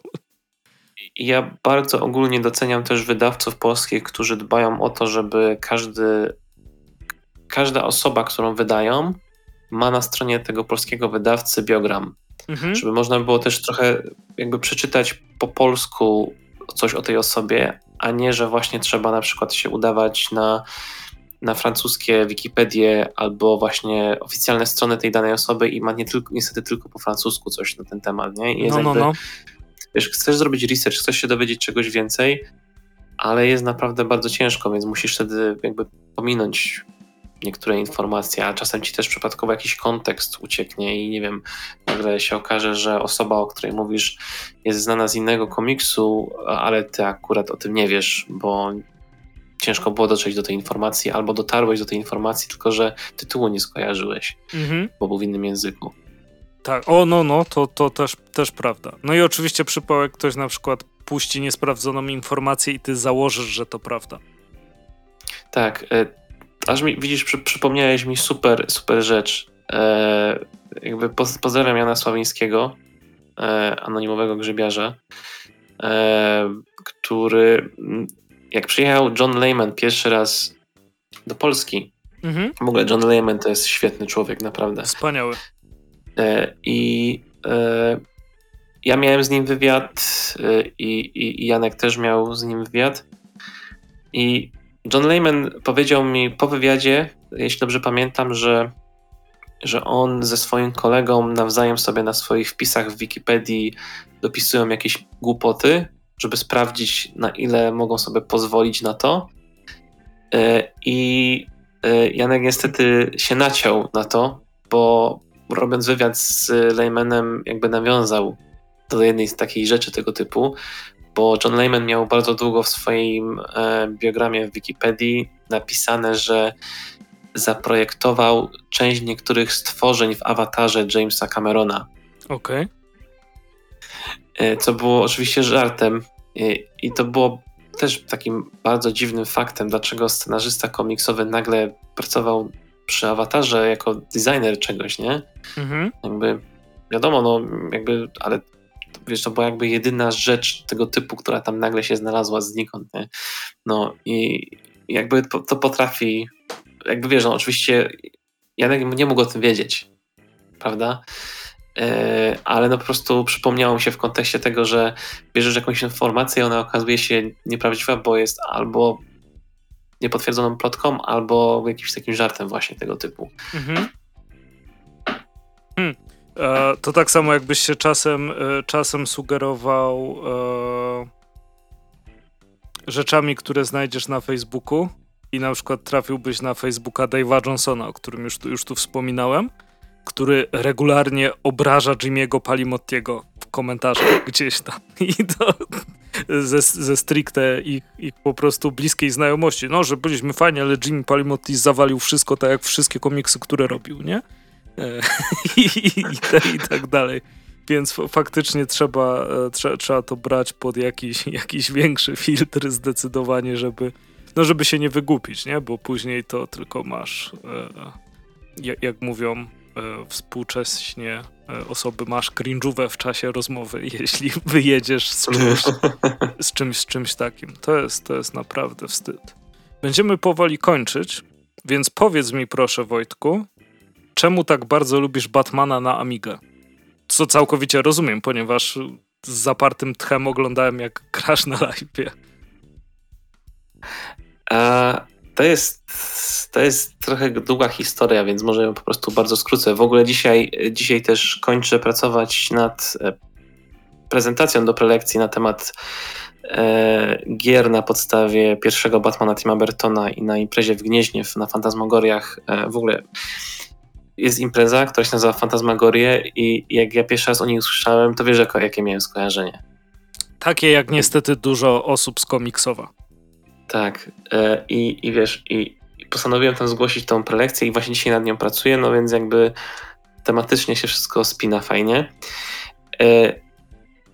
ja bardzo ogólnie doceniam też wydawców polskich, którzy dbają o to, żeby każdy, każda osoba, którą wydają, ma na stronie tego polskiego wydawcy biogram. Mhm. Żeby można było też trochę jakby przeczytać po polsku coś o tej osobie, a nie, że właśnie trzeba na przykład się udawać na, na francuskie Wikipedię albo właśnie oficjalne strony tej danej osoby i ma nie tylko, niestety tylko po francusku coś na ten temat, nie? I jest no, no, no wiesz, chcesz zrobić research, chcesz się dowiedzieć czegoś więcej, ale jest naprawdę bardzo ciężko, więc musisz wtedy jakby pominąć niektóre informacje, a czasem ci też przypadkowo jakiś kontekst ucieknie i nie wiem, nagle się okaże, że osoba, o której mówisz, jest znana z innego komiksu, ale ty akurat o tym nie wiesz, bo ciężko było dotrzeć do tej informacji, albo dotarłeś do tej informacji, tylko że tytułu nie skojarzyłeś, mhm. bo był w innym języku. Tak, o no, no, to, to też, też prawda. No i oczywiście przypał, jak ktoś na przykład puści niesprawdzoną informację i ty założysz, że to prawda. Tak, e, aż mi, widzisz, przy, przypomniałeś mi super, super rzecz. E, jakby poz, pozdrawiam Jana Sławińskiego, e, anonimowego grzybiarza, e, który jak przyjechał John Lehman pierwszy raz do Polski, mhm. w ogóle John Lehman to jest świetny człowiek, naprawdę. Wspaniały. E, I e, ja miałem z nim wywiad e, i, i Janek też miał z nim wywiad. I John Lehman powiedział mi po wywiadzie, jeśli dobrze pamiętam, że, że on ze swoim kolegą nawzajem sobie na swoich wpisach w Wikipedii dopisują jakieś głupoty, żeby sprawdzić, na ile mogą sobie pozwolić na to. I Janek niestety się naciął na to, bo robiąc wywiad z Lehmanem, jakby nawiązał do jednej z takich rzeczy tego typu, bo John Lehman miał bardzo długo w swoim e, biogramie w Wikipedii napisane, że zaprojektował część niektórych stworzeń w awatarze Jamesa Camerona. Okej. Okay. E, co było oczywiście żartem, I, I to było też takim bardzo dziwnym faktem, dlaczego scenarzysta komiksowy nagle pracował przy awatarze jako designer czegoś, nie? Mhm. Jakby wiadomo, no jakby, ale wiesz, to była jakby jedyna rzecz tego typu, która tam nagle się znalazła znikąd, nie? No i jakby to, potrafi, jakby wiesz, no oczywiście ja nie mógł o tym wiedzieć, prawda? E, ale no po prostu przypomniało mi się w kontekście tego, że bierzesz jakąś informację, ona okazuje się nieprawdziwa, bo jest albo niepotwierdzoną plotką, albo jakimś takim żartem właśnie tego typu. Mhm. Hmm. E, to tak samo jakbyś się czasem, e, czasem sugerował e, rzeczami, które znajdziesz na Facebooku i na przykład trafiłbyś na Facebooka Dave'a Johnsona, o którym już tu, już tu wspominałem, który regularnie obraża Jimmy'ego Palimottiego w komentarzach gdzieś tam. I to ze, ze stricte ich, ich po prostu bliskiej znajomości. No, że byliśmy fajni, ale Jimmy Palimotti zawalił wszystko tak jak wszystkie komiksy, które robił, nie? E, I, i, i, i tak dalej. Więc faktycznie trzeba, e, trze, trzeba to brać pod jakiś, jakiś większy filtr zdecydowanie, żeby, no żeby się nie wygupić, nie? Bo później to tylko masz, e, jak, jak mówią e, współcześnie e, osoby, masz cringe'ówę w czasie rozmowy, jeśli wyjedziesz z czymś, z czymś, z czymś takim. To jest, to jest naprawdę wstyd. Będziemy powoli kończyć, więc powiedz mi proszę Wojtku, czemu tak bardzo lubisz Batmana na Amigę? Co całkowicie rozumiem, ponieważ z zapartym tchem oglądałem jak grasz na live. To jest, to jest trochę długa historia, więc może ją po prostu bardzo skrócę. W ogóle dzisiaj, dzisiaj też kończę pracować nad e, prezentacją do prelekcji na temat e, gier na podstawie pierwszego Batmana Tima Bertona i na imprezie w Gnieźnie na Fantasmagoriach. E, w ogóle jest impreza, która się nazywa Fantasmagorie i jak ja pierwszy raz o niej usłyszałem, to wiesz, jakie miałem skojarzenie. Takie jak niestety dużo osób z komiksowa. Tak. E, I, i wiesz, i, postanowiłem tam zgłosić tą prelekcję i właśnie dzisiaj nad nią pracuję, no więc jakby tematycznie się wszystko spina fajnie. E,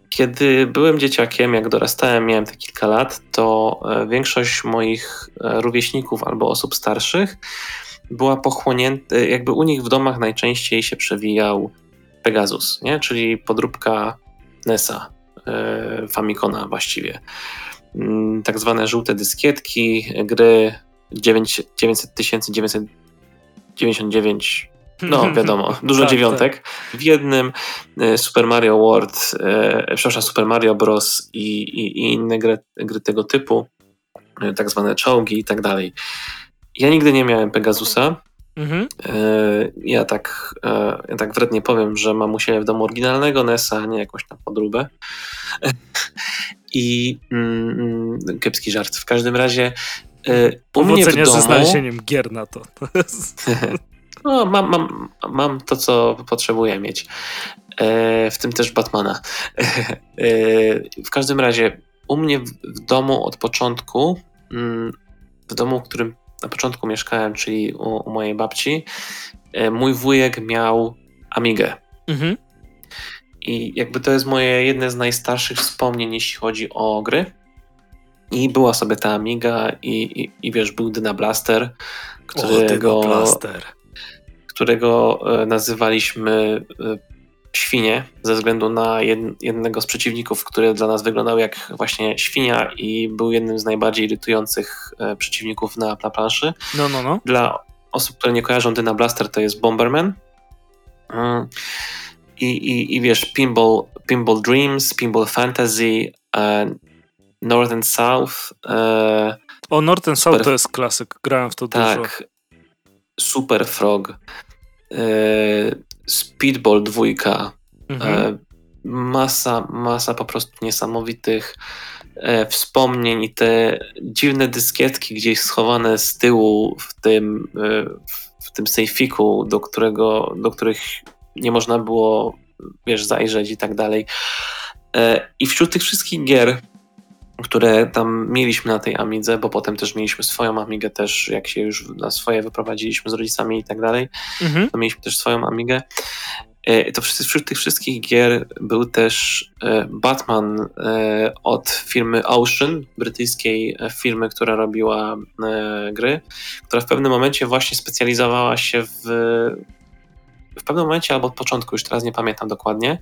kiedy byłem dzieciakiem, jak dorastałem, miałem te kilka lat, to e, większość moich rówieśników albo osób starszych była pochłonięta, jakby u nich w domach najczęściej się przewijał Pegasus, nie? czyli podróbka NESa, Famicona właściwie. Mm, tak zwane żółte dyskietki, gry 900 999 no, wiadomo, dużo tak, dziewiątek. Tak. W jednym e, Super Mario World, e, przepraszam, Super Mario Bros. i, i, i inne gry, gry, tego typu, e, tak zwane czołgi i tak dalej. Ja nigdy nie miałem Pegasusa. Mhm. E, ja, tak, e, ja tak wrednie powiem, że mam u siebie w domu oryginalnego NES-a, a nie jakąś tam podróbę. I mm, kiepski żart. W każdym razie e, u mnie w domu... ze znalezieniem gier na to. no, mam, mam, mam to, co potrzebuję mieć. w tym też Batmana. w każdym razie u mnie w, domu od początku, mm, w domu, w którym na początku mieszkałem, czyli u, u mojej babci, e, mój wujek miał Amigę. Mhm. I jakby to jest moje jedne z najstarszych wspomnień, jeśli chodzi o gry. I była sobie ta Amiga i, i, i wiesz, był Dyna Blaster, którego, o, którego e, nazywaliśmy e, świnie ze względu na jednego z przeciwników, który dla nas wyglądał jak właśnie świnia i był jednym z najbardziej irytujących e, przeciwników na, na planszy. No, no, no. Dla osób, które nie kojarzą, Dyna Blaster to jest Bomberman. Mm. I, i, i wiesz, Pinball, Pinball Dreams, Pinball Fantasy, uh, North and South. Uh, o, North and South to jest klasyk, grałem w to tak, dużo. Tak, Super Frog, Speedball dwójka. Mhm. E, masa, masa po prostu niesamowitych e, wspomnień i te dziwne dyskietki gdzieś schowane z tyłu w tym, e, w tym sejfiku, do, którego, do których nie można było wiesz, zajrzeć i tak dalej. I wśród tych wszystkich gier, które tam mieliśmy na tej Amidze, bo potem też mieliśmy swoją Amigę też, jak się już na swoje wyprowadziliśmy z rodzicami i tak dalej, mhm. to mieliśmy też swoją Amigę. E, to wśród tych wszystkich gier był też e, Batman e, od firmy Ocean, brytyjskiej firmy, która robiła gry, która w pewnym momencie właśnie specjalizowała się w w pewnym momencie albo od początku, już teraz nie pamiętam dokładnie,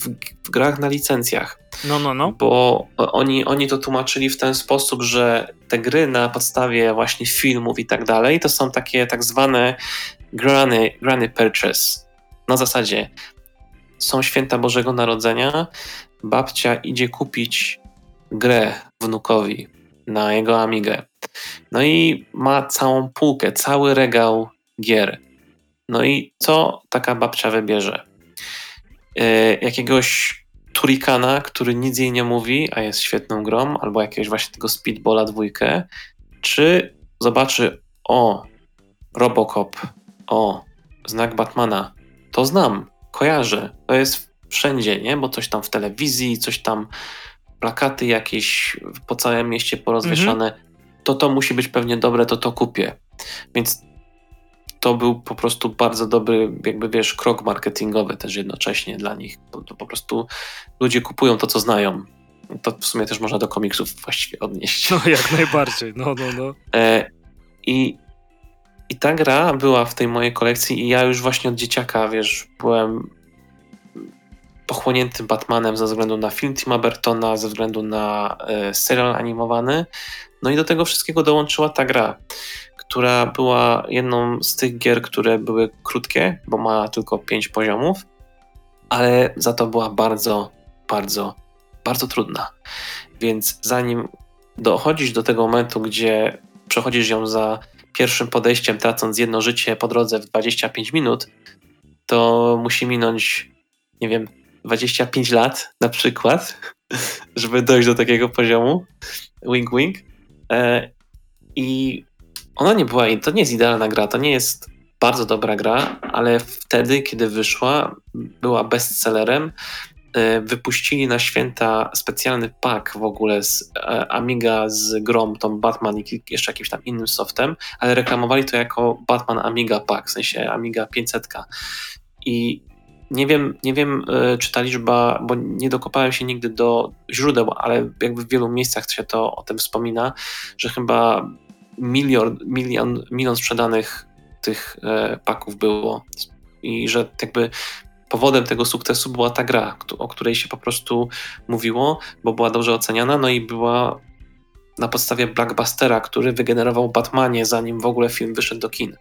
w, w, grach na licencjach. No, no, no. Bo oni, oni to tłumaczyli w ten sposób, że te gry na podstawie właśnie filmów i tak dalej, to są takie tak zwane granny, granny purchase. Na zasadzie są święta Bożego Narodzenia, babcia idzie kupić grę wnukowi na jego Amigę. No i ma całą półkę, cały regał gier. No i co taka babcia wybierze? E, jakiegoś Turikana, który nic jej nie mówi, a jest świetną grą, albo jakiegoś właśnie tego Speedballa dwójkę, czy zobaczy, o, Robocop, o, znak Batmana, to znam, kojarzę, to jest wszędzie, nie? Bo coś tam w telewizji, coś tam, plakaty jakieś po całym mieście porozwieszane, mhm. to to musi być pewnie dobre, to to kupię. Więc to był po prostu bardzo dobry, jakby wiesz, krok marketingowy też jednocześnie dla nich. To, to po prostu ludzie kupują to, co znają. To w sumie też można do komiksów właściwie odnieść. No, jak najbardziej, no, no, no. E, I i ta gra była w tej mojej kolekcji i ja już właśnie od dzieciaka, wiesz, byłem pochłonięty Batmanem ze względu na film Tima Burtona, ze względu na e, serial animowany. No i do tego wszystkiego dołączyła ta gra, która była jedną z tych gier, które były krótkie, bo ma tylko pięć poziomów, ale za to była bardzo, bardzo, bardzo trudna. Więc zanim dochodzisz do tego momentu, gdzie przechodzisz ją za pierwszym podejściem, tracąc jedno życie po drodze w 25 minut, to musi minąć, nie wiem, 25 lat na przykład, żeby dojść do takiego poziomu. Wing wing. E, I ona nie była, to nie jest idealna gra, to nie jest bardzo dobra gra, ale wtedy, kiedy wyszła, była bestsellerem. E, wypuścili na święta specjalny pack w ogóle z e, Amiga z grom, tą Batman i jeszcze jakimś tam innym softem, ale reklamowali to jako Batman Amiga pack, w sensie Amiga 500. I nie wiem, nie wiem, e, czy ta liczba, bo nie dokopałem się nigdy do źródeł, ale jakby w wielu miejscach się to o tym wspomina, że chyba milion, milion, milion sprzedanych tych paków było i że jakby powodem tego sukcesu była ta gra, o której się po prostu mówiło, bo była dobrze oceniana, no i była na podstawie blockbustera, który wygenerował Batmanie, zanim w ogóle film wyszedł do kin.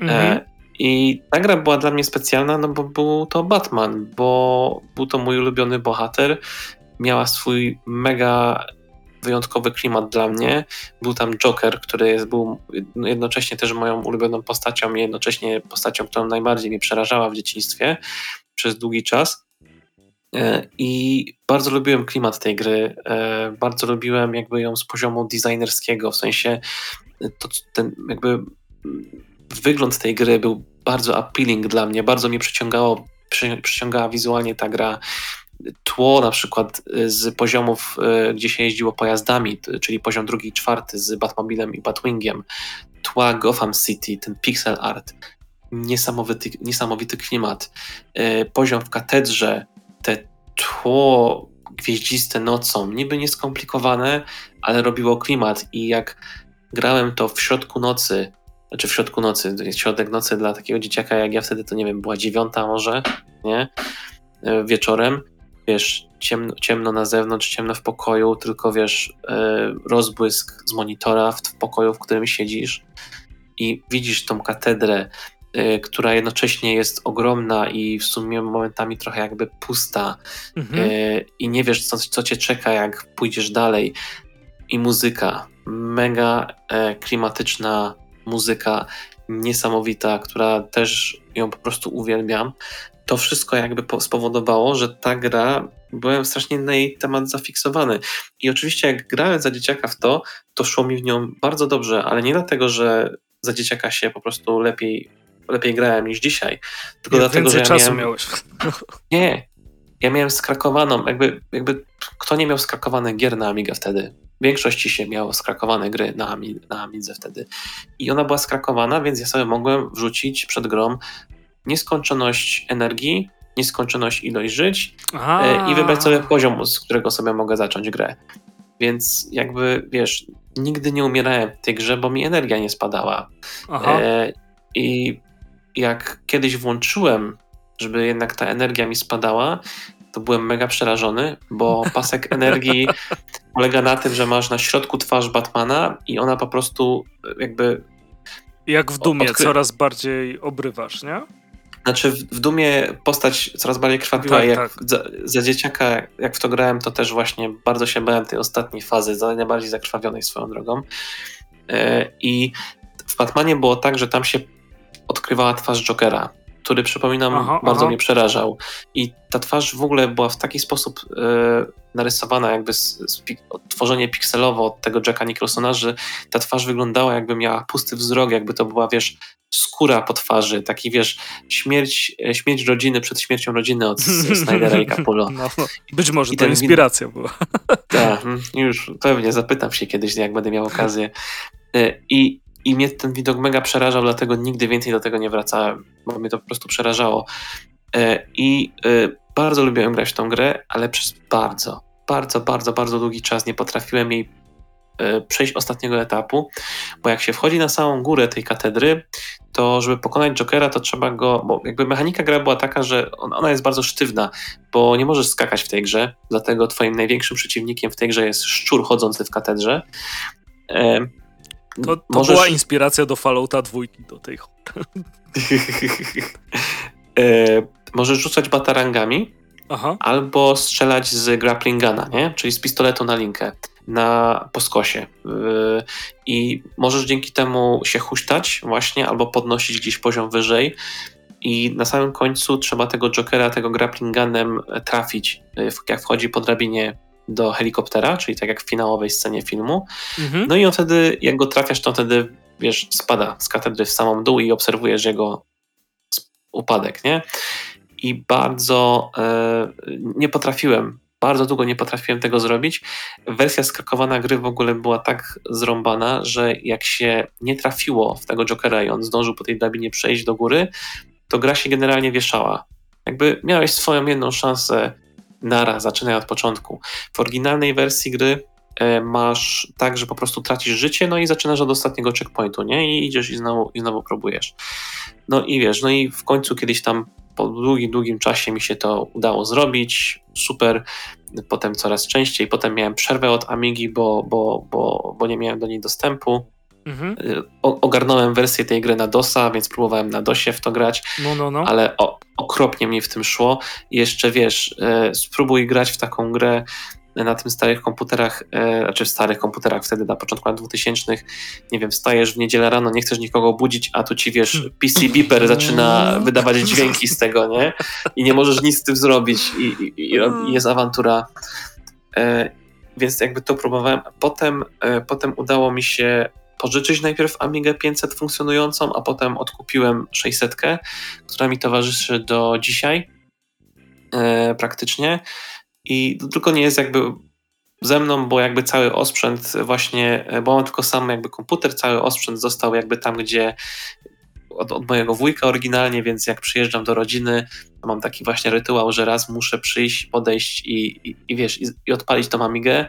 Mhm. E, I ta gra była dla mnie specjalna, no bo był to Batman, bo był to mój ulubiony bohater. Miała swój mega wyjątkowy klimat dla mnie. Był tam Joker, który jest, był jednocześnie też moją ulubioną postacią i jednocześnie postacią, którą najbardziej mnie przerażała w dzieciństwie przez długi czas. E, I bardzo lubiłem klimat tej gry. E, bardzo lubiłem jakby ją z poziomu designerskiego, w sensie to, ten jakby wygląd tej gry był bardzo appealing dla mnie, bardzo mnie przyciągało, przyciągała wizualnie ta gra tło na przykład y, z poziomów, y, gdzie się jeździło pojazdami, czyli poziom drugi i czwarty z Batmobilem i Batwingiem, tła Gotham City, ten pixel art, niesamowity, niesamowity klimat, y, poziom w katedrze, te tło gwieździste nocą, niby nieskomplikowane, ale robiło klimat. I jak grałem to w środku nocy, znaczy w środku nocy, środek nocy dla takiego dzieciaka jak ja wtedy to nie wiem, była dziewiąta może, nie? Wieczorem, wiesz, ciemno, ciemno na zewnątrz, ciemno w pokoju, tylko wiesz, e, rozbłysk z monitora w, pokoju, w którym siedzisz i widzisz tą katedrę, e, która jednocześnie jest ogromna i w sumie momentami trochę jakby pusta mhm. E, i nie wiesz, co, co cię czeka, jak pójdziesz dalej. I muzyka, mega klimatyczna muzyka, niesamowita, która też ją po prostu uwielbiam to wszystko jakby spowodowało, że ta gra, byłem strasznie na jej temat zafiksowany. I oczywiście jak grałem za dzieciaka w to, to szło mi w nią bardzo dobrze, ale nie dlatego, że za dzieciaka się po prostu lepiej, lepiej grałem niż dzisiaj, tylko dlatego, że ja czasu miałem... miałeś. Nie, ja miałem skrakowaną, jakby, jakby kto nie miał skrakowanych gier na Amigę wtedy? W większości się miało skrakowane gry na, Ami, na Amidze wtedy. I ona była skrakowana, więc ja sobie mogłem wrzucić przed grą nieskończoność energii, nieskończoność ilość żyć A. i wybrać sobie poziom, z którego sobie mogę zacząć grę. Więc jakby, wiesz, nigdy nie umierałem w tej grze, bo mi energia nie spadała. E, I jak kiedyś włączyłem, żeby jednak ta energia mi spadała, to byłem mega przerażony, bo pasek energii polega na tym, że masz na środku twarz Batmana i ona po prostu jakby. Jak w dumie, odkry... coraz bardziej obrywasz, nie? Znaczy w, w Dumie postać coraz bardziej krwawa. Tak, jak tak. za, za, dzieciaka, jak w to grałem, to też właśnie bardzo się bałem tej ostatniej fazy, za najbardziej zakrwawionej swoją drogą. E, I w Batmanie było tak, że tam się odkrywała twarz Jokera który przypominam aha, bardzo aha. mnie przerażał. I ta twarz w ogóle była w taki sposób e, narysowana, jakby z, z tworzenie pikselowo od tego Jacka Nicholsona, że ta twarz wyglądała jakby miała pusty wzrok, jakby to była, wiesz, skóra po twarzy, taki, wiesz, śmierć, e, śmierć rodziny przed śmiercią rodziny od Snydera i Capullo. No, być może I to inspiracja była. Tak, już pewnie zapytam się kiedyś, jak będę miał okazję. E, I i mnie ten widok mega przerażał, dlatego nigdy więcej do tego nie wracałem, bo mnie to po prostu przerażało. E, I bardzo lubiłem grać w tą grę, ale przez bardzo, bardzo, bardzo, bardzo długi czas nie potrafiłem jej przejść ostatniego etapu, bo jak się wchodzi na samą górę tej katedry, to żeby pokonać Jokera, to trzeba go, bo jakby mechanika gra była taka, że ona jest bardzo sztywna, bo nie możesz skakać w tej grze, dlatego twoim największym przeciwnikiem w tej grze jest szczur chodzący w katedrze. To, to Możesz... była inspiracja do Fallouta dwójki do tej e, Możesz rzucać batarangami Aha. albo strzelać z grappling guna, nie? czyli z pistoletu na linkę na poskosie. E, I możesz dzięki temu się huśtać właśnie albo podnosić gdzieś poziom wyżej. I na samym końcu trzeba tego Jokera, tego grappling gunem trafić, e, jak wchodzi po drabinie do helikoptera, czyli tak jak w finałowej scenie filmu. Mhm. No i on wtedy, jak go trafiasz, to wtedy, wiesz, spada z katedry w samą dół i obserwujesz jego upadek, nie? I bardzo e, nie potrafiłem, bardzo długo nie potrafiłem tego zrobić. Wersja skakowana gry w ogóle była tak zrąbana, że jak się nie trafiło w tego Jokera i on zdążył po tej drabinie przejść do góry, to gra się generalnie wieszała. Jakby miałeś swoją jedną szansę nara, zaczynaj od początku. W oryginalnej wersji gry masz tak, że po prostu tracisz życie, no i zaczynasz od ostatniego checkpointu, nie? I idziesz i znowu, i znowu próbujesz. No i wiesz, no i w końcu kiedyś tam po długim, długim czasie mi się to udało zrobić, super, potem coraz częściej, potem miałem przerwę od Amigi, bo, bo, bo, bo nie miałem do niej dostępu, Mhm. Y, o, ogarnąłem wersję tej gry na DOSa, więc próbowałem na DOSie w to grać, no, no, no. ale o, okropnie mi w tym szło. I jeszcze wiesz, e, spróbuj grać w taką grę na tym starych komputerach, e, znaczy w starych komputerach wtedy na początku lat 2000, nie wiem, wstajesz w niedzielę rano, nie chcesz nikogo budzić, a tu ci wiesz. PC Beeper zaczyna wydawać dźwięki z tego, nie? I nie możesz nic z tym zrobić i, i, i jest awantura. E, więc jakby to próbowałem. Potem, potem udało mi się pożyczyć najpierw Amigę 500 funkcjonującą, a potem odkupiłem 600, która mi towarzyszy do dzisiaj e, praktycznie. I to tylko nie jest jakby ze mną, bo jakby cały osprzęt właśnie, bo mam tylko sam jakby komputer, cały osprzęt został jakby tam, gdzie od, od, mojego wujka oryginalnie, więc jak przyjeżdżam do rodziny, to mam taki właśnie rytuał, że raz muszę przyjść, podejść i, i, i wiesz, i, i odpalić tą Amigę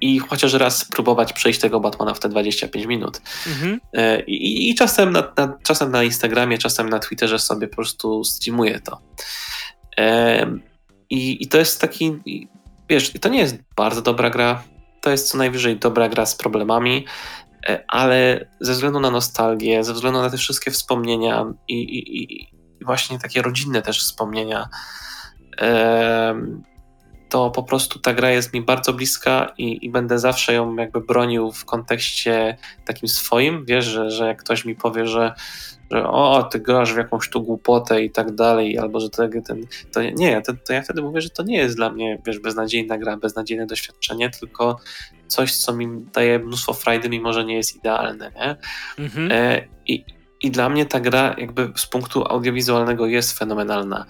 i chociaż raz spróbować przejść tego Batmana w te 25 minut. Mhm. E, I, czasem, na, na, czasem na Instagramie, czasem na Twitterze sobie po prostu streamuję to. I, I to jest taki, wiesz, to nie jest bardzo dobra gra, to jest co najwyżej dobra gra z problemami, e, ale ze względu na nostalgię, ze względu na te wszystkie wspomnienia i, i, i właśnie takie rodzinne też wspomnienia, to po prostu ta gra jest mi bardzo bliska i, i, będę zawsze ją jakby bronił w kontekście takim swoim. Wiesz, że, że jak ktoś mi powie, że, że o, ty grasz w jakąś tu głupotę i tak dalej, albo że to, ten, to nie, to, to ja wtedy mówię, że to nie jest dla mnie, wiesz, beznadziejna gra, beznadziejne doświadczenie, tylko coś, co mi daje mnóstwo frajdy, mimo że nie jest idealne, nie? Mhm. E, i, i dla mnie ta gra jakby z punktu audiowizualnego jest fenomenalna.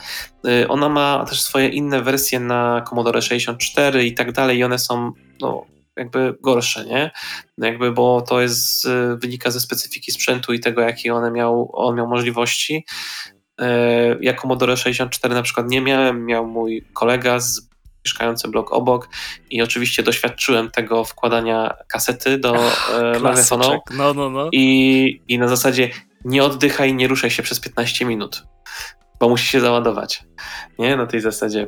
Y, ona ma też swoje inne wersje na Commodore 64 i tak dalej i one są no, jakby gorsze, nie? No jakby, bo to jest, y, wynika ze specyfiki sprzętu i tego, jakie one miał, on miał możliwości. E, ja Commodore 64 na przykład nie miałem, miał mój kolega z mieszkający blok obok i oczywiście doświadczyłem tego wkładania kasety do e, magnetonu. No, no, no. I, I na zasadzie nie oddychaj, nie ruszaj się przez 15 minut, bo musi się załadować. Nie, na tej zasadzie.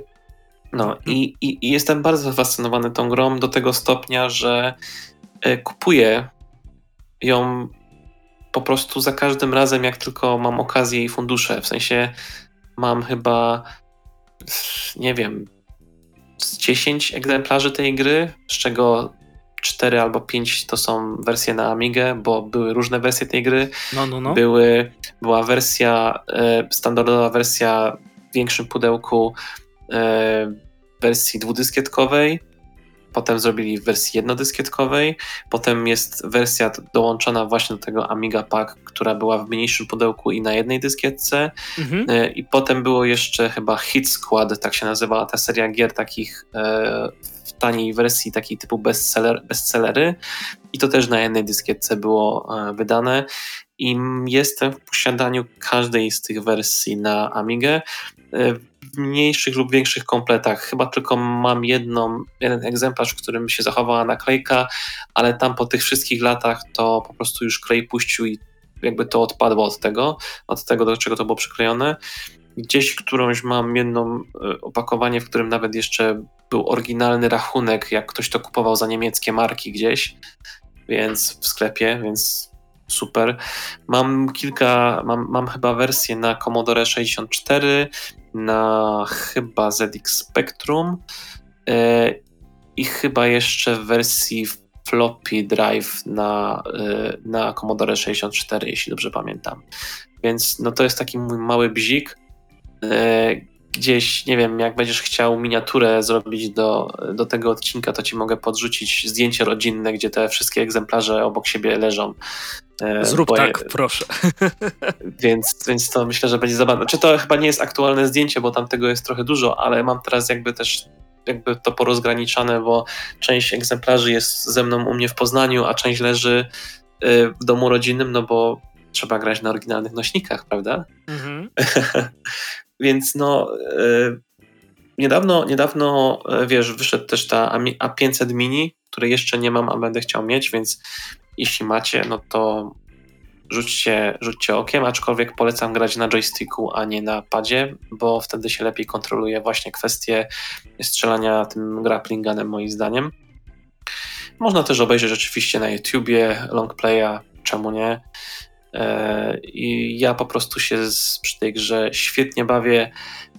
No i, i, i jestem bardzo zafascynowany tą grą do tego stopnia, że e, kupuję ją po prostu za każdym razem, jak tylko mam okazję i fundusze. W sensie mam chyba, nie wiem, z 10 egzemplarzy tej gry, z czego 4 albo 5 to są wersje na Amigę, bo były różne wersje tej gry. No, no, no. Były, była wersja, e, standardowa wersja w większym pudełku e, wersji dwudyskietkowej, potem zrobili w wersji jednodyskietkowej, potem jest wersja dołączona właśnie do tego Amiga Pack, która była w mniejszym pudełku i na jednej dyskietce mhm. E, i potem było jeszcze chyba Hit Squad, tak się nazywała ta seria gier takich e, taniej wersji, takiej typu bestseller, bestsellery i to też na jednej dyskietce było e, wydane i jestem w posiadaniu każdej z tych wersji na Amigę w mniejszych lub większych kompletach. Chyba tylko mam jedną, jeden egzemplarz, w którym się zachowała naklejka, ale tam po tych wszystkich latach to po prostu już klej puścił i jakby to odpadło od tego, od tego, do czego to było przyklejone. Gdzieś którąś mam jedno e, opakowanie, w którym nawet jeszcze był oryginalny rachunek, jak ktoś to kupował za niemieckie marki gdzieś, więc w sklepie, więc super. Mam kilka, mam, mam chyba wersję na Commodore 64, na chyba ZX Spectrum e, i chyba jeszcze w wersji floppy drive na, e, na Commodore 64, jeśli dobrze pamiętam. Więc no to jest taki mój mały bzik. E, gdzieś, nie wiem, jak będziesz chciał miniaturę zrobić do, do tego odcinka, to ci mogę podrzucić zdjęcie rodzinne, gdzie te wszystkie egzemplarze obok siebie leżą. E, Zrób tak, proszę. Więc, więc to myślę, że będzie zabawne. Czy to chyba nie jest aktualne zdjęcie, bo tam tego jest trochę dużo, ale mam teraz jakby też jakby to porozgraniczane, bo część egzemplarzy jest ze mną u mnie w Poznaniu, a część leży e, w domu rodzinnym, no bo trzeba grać na oryginalnych nośnikach, prawda? Mhm. Więc no, e, niedawno, niedawno, wiesz, wyszedł też ta A500 Mini, której jeszcze nie mam, a będę chciał mieć, więc jeśli macie, no to rzućcie, rzućcie okiem, aczkolwiek polecam grać na joysticku, a nie na padzie, bo wtedy się lepiej kontroluje właśnie kwestie strzelania tym grappling gunem moim zdaniem. Można też obejrzeć rzeczywiście na YouTubie longplaya, czemu nie. E, I ja po prostu się z, przy tej grze świetnie bawię.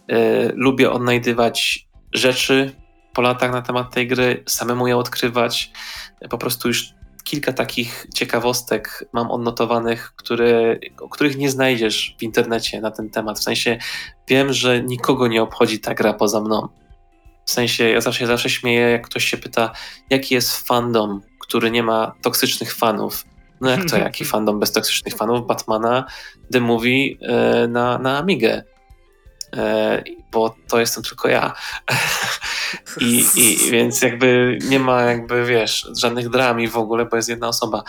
E, lubię odnajdywać rzeczy po latach na temat tej gry, samemu je odkrywać. Po prostu już kilka takich ciekawostek mam odnotowanych, które, których nie znajdziesz w internecie na ten temat. W sensie wiem, że nikogo nie obchodzi ta gra poza mną. W sensie ja zawsze, zawsze śmieję, jak ktoś się pyta, jaki jest fandom, który nie ma toksycznych fanów. No jak to, jaki fandom bez toksycznych fanów? Batmana, The Movie e, na, na Amigę. E, bo to jestem tylko ja. I, I, więc jakby nie ma jakby, wiesz, żadnych drami w ogóle, bo jest jedna osoba.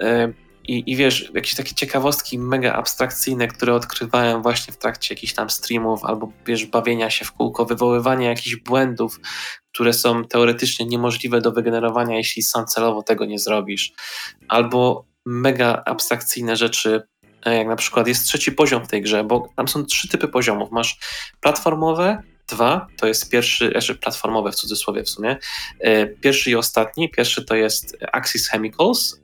E, I, I wiesz, jakieś takie ciekawostki mega abstrakcyjne, które odkrywałem właśnie w trakcie jakichś tam streamów, albo wiesz, bawienia się w kółko, wywoływania jakichś błędów, które są teoretycznie niemożliwe do wygenerowania, jeśli sam celowo tego nie zrobisz. Albo mega abstrakcyjne rzeczy, e, jak na przykład jest trzeci poziom w tej grze, bo tam są trzy typy poziomów. Masz platformowe, dwa, to jest pierwszy, jeszcze platformowe w cudzysłowie w sumie. E, pierwszy i ostatni. Pierwszy to jest Axis Chemicals,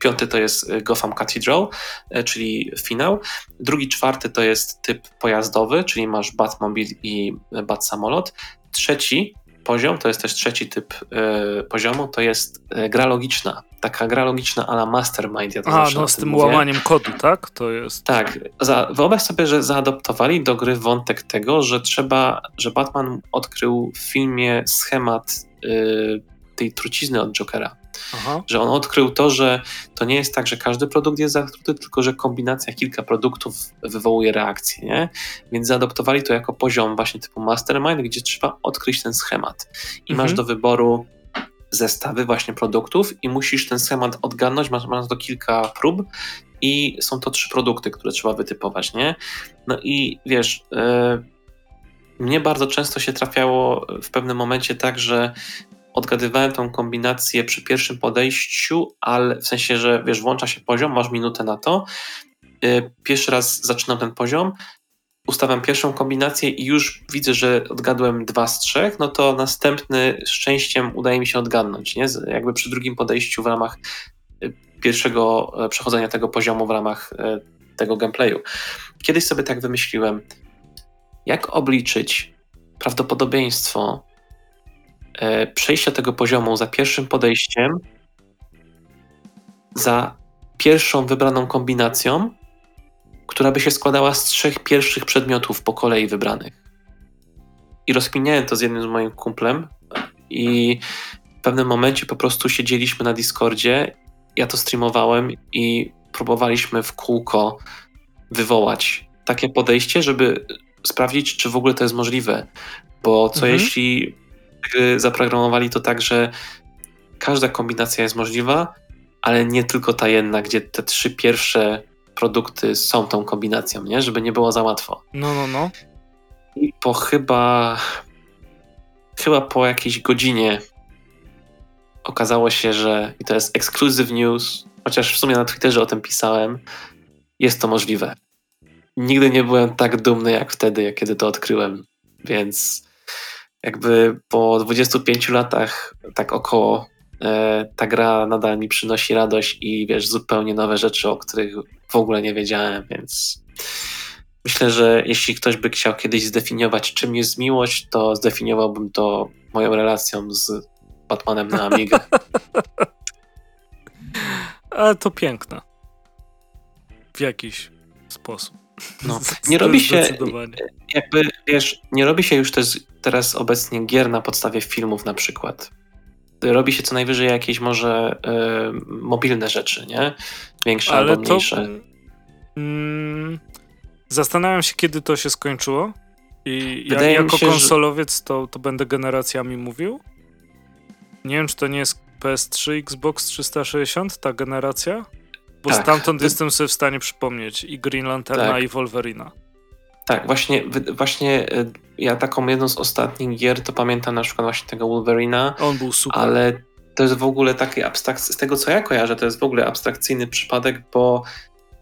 piąty to jest Gotham Cathedral, e, czyli finał. Drugi, czwarty to jest typ pojazdowy, czyli masz Batmobil i Bat samolot. Trzeci poziom, to jest też trzeci typ y, poziomu, to jest y, gra logiczna. Taka gra logiczna ala Mastermind. Ja to A, no z tym mówię. łamaniem kodu, tak? To jest. Tak. Za, wyobraź sobie, że zaadoptowali do gry wątek tego, że trzeba, że Batman odkrył w filmie schemat y, tej trucizny od Jokera. Aha. Że on odkrył to, że to nie jest tak, że każdy produkt jest zatruty, tylko że kombinacja kilka produktów wywołuje reakcję, nie? Więc zaadoptowali to jako poziom właśnie typu mastermind, gdzie trzeba odkryć ten schemat. I mhm. masz do wyboru zestawy właśnie produktów i musisz ten schemat odgadnąć, masz, masz to kilka prób i są to trzy produkty, które trzeba wytypować, nie? No i wiesz, yy, mnie bardzo często się trafiało w pewnym momencie tak, że odgadywałem tą kombinację przy pierwszym podejściu, ale w sensie, że wiesz, włącza się poziom, masz minutę na to. Yy, pierwszy raz zaczynam ten poziom, ustawiam pierwszą kombinację i już widzę, że odgadłem dwa z trzech, no to następny szczęściem udaje mi się odgadnąć, nie? Jakby przy drugim podejściu w ramach y, pierwszego e, przechodzenia tego poziomu w ramach e, tego gameplayu. Kiedyś sobie tak wymyśliłem, jak obliczyć prawdopodobieństwo przejścia tego poziomu za pierwszym podejściem, za pierwszą wybraną kombinacją, która by się składała z trzech pierwszych przedmiotów po kolei wybranych. I rozkminiałem to z jednym z moim kumplem i w pewnym momencie po prostu siedzieliśmy na Discordzie, ja to streamowałem i próbowaliśmy w kółko wywołać takie podejście, żeby sprawdzić, czy w ogóle to jest możliwe. Bo co mhm. jeśli zaprogramowali to tak, że każda kombinacja jest możliwa, ale nie tylko ta jedna, gdzie te trzy pierwsze produkty są tą kombinacją, nie? Żeby nie było za łatwo. No, no, no. I po chyba chyba po jakiejś godzinie okazało się, że i to jest exclusive news, chociaż w sumie na Twitterze o tym pisałem, jest to możliwe. Nigdy nie byłem tak dumny jak wtedy, jak kiedy to odkryłem, więc jakby po 25 latach tak około E, ta gra nadal mi przynosi radość i wiesz, zupełnie nowe rzeczy, o których w ogóle nie wiedziałem, więc myślę, że jeśli ktoś by chciał kiedyś zdefiniować, czym jest miłość, to zdefiniowałbym to moją relacją z Batmanem na Amiga. Ale to piękne. W jakiś sposób. No, nie robi się, jakby, wiesz, nie robi się już też teraz obecnie gier na podstawie filmów na przykład robi się co najwyżej jakieś może y, mobilne rzeczy, nie? Większe Ale albo mniejsze. To, mm, zastanawiam się, kiedy to się skończyło. I Wydaje ja, jako się, konsolowiec to, to będę generacjami mówił. Nie wiem, czy to nie jest PS3, Xbox 360, ta generacja? Bo tak. stamtąd jestem sobie w stanie przypomnieć i Green Lanterna, tak. i Wolverina. Tak, właśnie, właśnie e, ja taką jedną z ostatnich gier to pamiętam na przykład właśnie tego Wolverina. On był super. Ale to jest w ogóle taki abstrakcyjny, z tego co ja kojarzę, to jest w ogóle abstrakcyjny przypadek, bo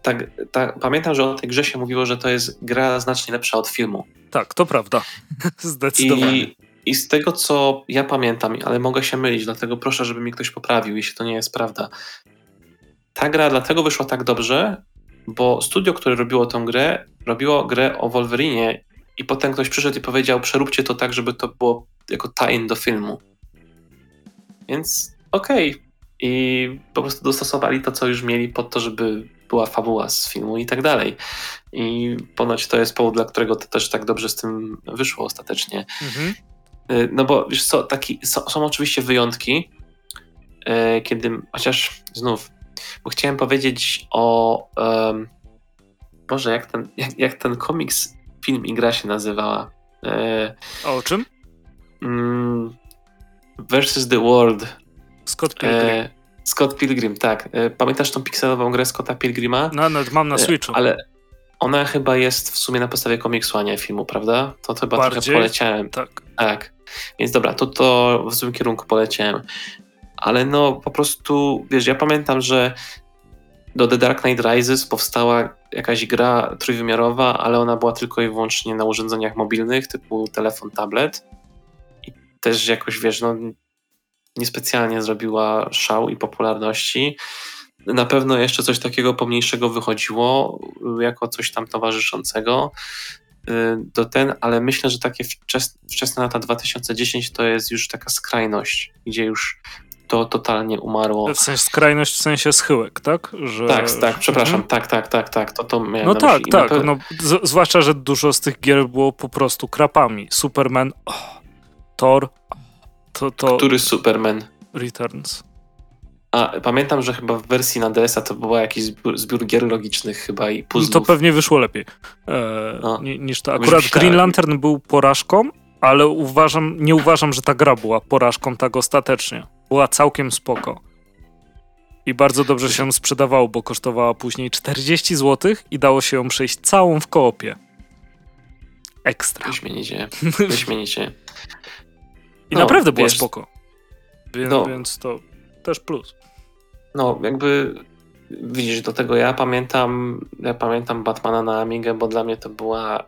tak, tak, pamiętam, że o tej grze się mówiło, że to jest gra znacznie lepsza od filmu. Tak, to prawda. Zdecydowanie. I, I z tego co ja pamiętam, ale mogę się mylić, dlatego proszę, żeby mi ktoś poprawił, jeśli to nie jest prawda. Ta gra dlatego wyszła tak dobrze, bo studio, które robiło tę grę, robiło grę o Wolverinie i potem ktoś przyszedł i powiedział, przeróbcie to tak, żeby to było jako tie do filmu. Więc okej. Okay. I po prostu dostosowali to, co już mieli pod to, żeby była fabuła z filmu i tak dalej. I ponoć to jest powód, dla którego to też tak dobrze z tym wyszło ostatecznie. Mhm. Y, no bo wiesz co, taki, są, są oczywiście wyjątki, y, kiedy, chociaż znów bo chciałem powiedzieć o. Um, Boże, jak ten, jak, jak ten komiks, film i gra się nazywała. E, o czym? Mm, versus the World. Scott Pilgrim. E, Scott Pilgrim, tak. E, pamiętasz tą pikselową grę Scotta Pilgrima? No, no mam na e, Switchu. ale ona chyba jest w sumie na podstawie komiksu, a nie filmu, prawda? To, to chyba Bardziej? trochę poleciałem. Tak. Tak. Więc dobra, to, to w złym kierunku poleciałem ale no po prostu, wiesz, ja pamiętam, że do The Dark Knight Rises powstała jakaś gra trójwymiarowa, ale ona była tylko i wyłącznie na urządzeniach mobilnych typu telefon, tablet i też jakoś, wiesz, no niespecjalnie zrobiła szał i popularności. Na pewno jeszcze coś takiego pomniejszego wychodziło jako coś tam towarzyszącego y, do ten, ale myślę, że takie wczesne, wczesne lata 2010 to jest już taka skrajność, gdzie już to totalnie umarło. W sensie skrajność w sensie schyłek, tak? Że... Tak, tak, przepraszam, mhm. tak, tak, tak, tak, to, to miałem No tak, tak, no, z, zwłaszcza, że dużo z tych gier było po prostu krapami. Superman, oh, Thor, to, to... Który Superman? Returns. A pamiętam, że chyba w wersji na DS-a to był jakiś zbiór, zbiór gier logicznych chyba i puzzlów. No to pewnie wyszło lepiej e, no, niż to. Akurat Green Lantern był porażką, ale uważam, nie uważam, że ta gra była porażką tak ostatecznie była całkiem spoko. I bardzo dobrze się sprzedawało, bo kosztowała później 40 zł i dało się ją przejść całą w koopie. Ekstra. Wyśmienicie. Wyśmienicie. I no, naprawdę była wiesz, spoko. Więc, no, więc to też plus. No, jakby widzisz, do tego ja pamiętam, ja pamiętam Batmana na Amigę, bo dla mnie to była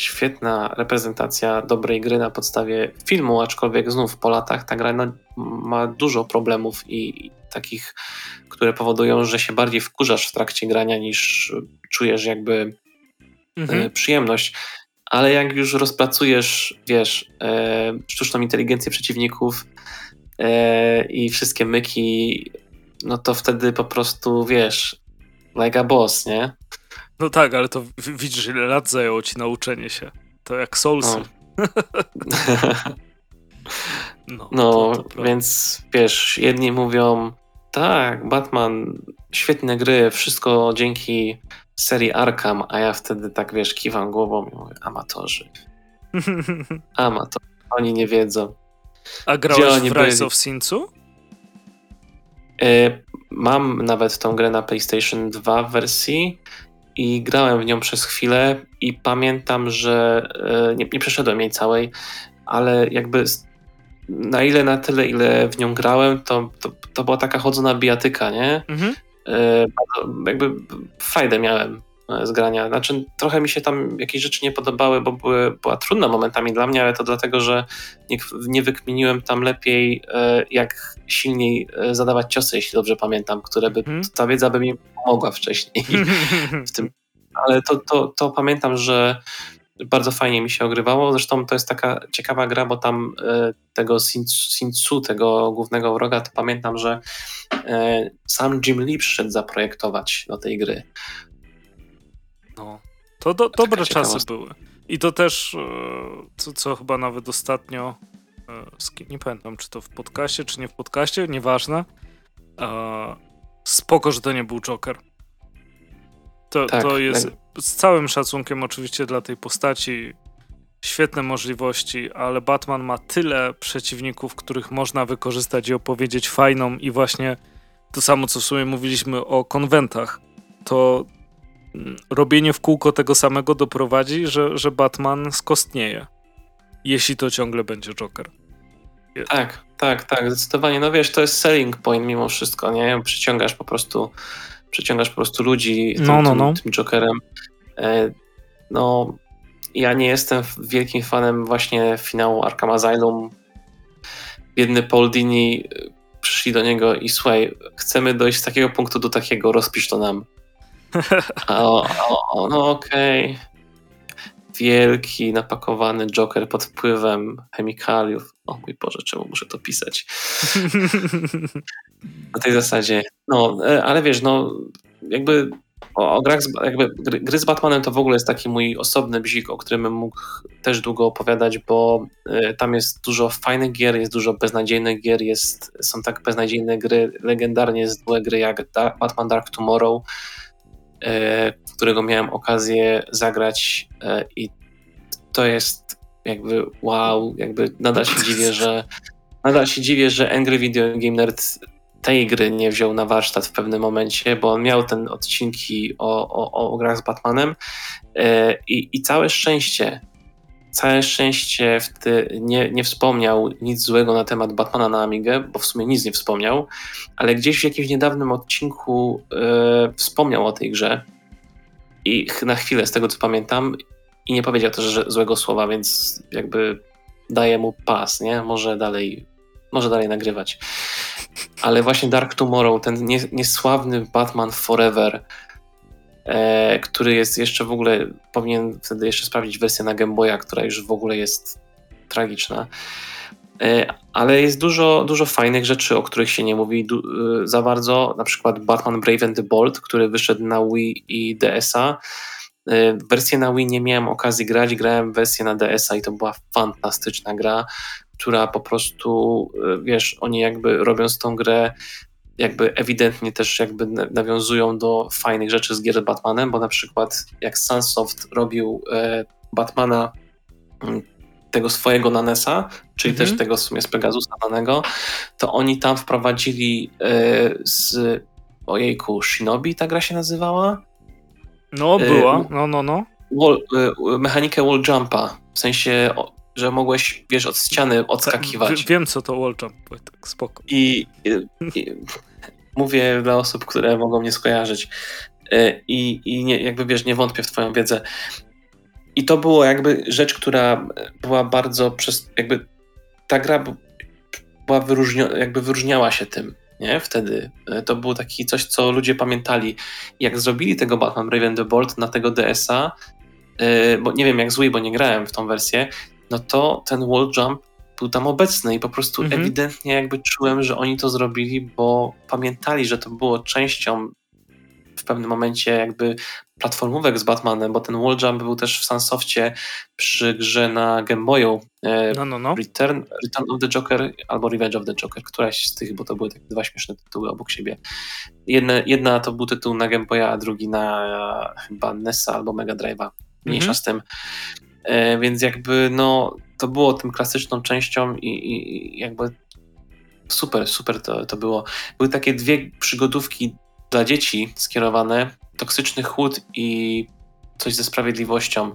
świetna reprezentacja dobrej gry na podstawie filmu, aczkolwiek znów po latach ta gra no, ma dużo problemów i, takich, które powodują, że się bardziej wkurzasz w trakcie grania niż czujesz jakby mhm. e, przyjemność. Ale jak już rozpracujesz, wiesz, e, sztuczną inteligencję przeciwników e, i wszystkie myki, no to wtedy po prostu, wiesz, like a boss, nie? No tak, ale to widzisz, ile lat zajęło ci nauczenie się. To jak Soulsy. No, no, no to, to więc wiesz, jedni mówią, tak, Batman, świetne gry, wszystko dzięki serii Arkham, a ja wtedy tak, wiesz, kiwam głową i mówię, amatorzy. Amatorzy, oni nie wiedzą. A grałeś w Rise byli? of Sinsu? E, mam nawet tą grę na PlayStation 2 w wersji i grałem w nią przez chwilę i pamiętam, że e, nie, nie przeszedłem jej całej, ale jakby na ile na tyle, ile w nią grałem, to, to, to była taka chodzona bijatyka, nie? Mhm. E, jakby fajdę miałem z grania. Znaczy, trochę mi się tam jakieś rzeczy nie podobały, bo były, była trudna momentami dla mnie, ale to dlatego, że nie, nie wykminiłem tam lepiej, jak silniej zadawać ciosy, jeśli dobrze pamiętam, które by, mhm. ta wiedza by mi pomogła wcześniej w tym. Ale to, to, to pamiętam, że bardzo fajnie mi się ogrywało. Zresztą to jest taka ciekawa gra, bo tam e, tego Sinsu, tego głównego wroga, to pamiętam, że e, sam Jim Lee przyszedł zaprojektować do tej gry. No, to do, dobre czasy były. I to też, e, co, co chyba nawet ostatnio, nie pamiętam, czy to w podcaście, czy nie w podcaście, nieważne. Spoko, że to nie był Joker. To, tak, to jest tak. z całym szacunkiem oczywiście dla tej postaci świetne możliwości, ale Batman ma tyle przeciwników, których można wykorzystać i opowiedzieć fajną i właśnie to samo, co w sumie mówiliśmy o konwentach. To robienie w kółko tego samego doprowadzi, że, że Batman skostnieje. Jeśli to ciągle będzie Joker. Tak, tak, tak, zdecydowanie. No wiesz, to jest selling point mimo wszystko, nie? Przyciągasz po prostu przyciągasz po prostu ludzi tym, no, no, no. tym, tym Jokerem. E, no, ja nie jestem wielkim fanem właśnie finału Arkham Asylum. Biedny Paul Dini e, przyszli do niego i słuchaj, chcemy dojść z takiego punktu do takiego, rozpisz to nam. O, o, no okej. Okay. Wielki, napakowany Joker pod wpływem chemikaliów. O mój Boże, czemu muszę to pisać? Na tej zasadzie. No, e, ale wiesz, no jakby o, o grach, z, jakby gry, gry, z Batmanem to w ogóle jest taki mój osobny bzik, o którym mógł też długo opowiadać, bo y, tam jest dużo fajnych gier, jest dużo beznadziejnych gier, jest, są tak beznadziejne gry, legendarnie złe gry jak da Batman Dark Tomorrow, którego miałem okazję zagrać y, i to jest jakby wow, jakby nadal się dziwię, że nadal się dziwię, że Angry Video Game Nerd tej gry nie wziął na warsztat w pewnym momencie, bo on miał ten odcinki o, o, o grach z Batmanem e, i, i całe szczęście, całe szczęście ty, nie, nie wspomniał nic złego na temat Batmana na Amigę, bo w sumie nic nie wspomniał, ale gdzieś w jakimś niedawnym odcinku e, wspomniał o tej grze i na chwilę, z tego co pamiętam, i nie powiedział też że złego słowa, więc jakby daje mu pas, nie? Może dalej, może dalej nagrywać. Ale właśnie Dark Tomorrow, ten niesławny Batman Forever, e, który jest jeszcze w ogóle, powinien wtedy jeszcze sprawdzić wersję na Game Boya, która już w ogóle jest tragiczna. E, ale jest dużo, dużo fajnych rzeczy, o których się nie mówi e, za bardzo. Na przykład Batman Brave and the Bold, który wyszedł na Wii i DS-a wersję na Wii nie miałem okazji grać, grałem wersję na DS-a i to była fantastyczna gra, która po prostu, wiesz, oni jakby robiąc tą grę, jakby ewidentnie też jakby nawiązują do fajnych rzeczy z gier z Batmanem, bo na przykład jak Sunsoft robił y, Batmana mm, tego swojego Nanesa, czyli mhm. też tego w sumie z Pegasusa danego, to oni tam wprowadzili z ojejku, Shinobi ta gra się nazywała? No, była, no, no, no. Wall, mechanikę wall jumpa, w sensie, że mogłeś, wiesz, od ściany odskakiwać. wiem, co to wall jump, tak spoko. I, i, mówię dla osób, które mogą mnie skojarzyć. I, i nie, jakby, wiesz, nie wątpię w twoją wiedzę. I to było jakby rzecz, która była bardzo przez, jakby ta gra była wyróżnio, jakby wyróżniała się tym, nie? Wtedy e, to było taki coś, co ludzie pamiętali. Jak zrobili tego Batman Raven the Bolt na tego DS-a, yy, bo nie wiem jak zły, bo nie grałem w tą wersję, no to ten wall jump był tam obecny i po prostu mhm. ewidentnie jakby czułem, że oni to zrobili, bo pamiętali, że to było częścią w pewnym momencie jakby platformówek z Batmanem, bo ten wall jump był też w Sunsoftie przy grze na Game Boyu e, no, no, no. Return, Return of the Joker albo Revenge of the Joker, któraś z tych, bo to były takie dwa śmieszne tytuły obok siebie. Jedna, jedna to był tytuł na Game Boya, a drugi na chyba NESa albo Mega Drive'a. Mniejsza mhm. z tym. E, więc jakby no to było tym klasyczną częścią i, i jakby super, super to, to było. Były takie dwie przygodówki dla dzieci skierowane, toksyczny chłód i coś ze sprawiedliwością.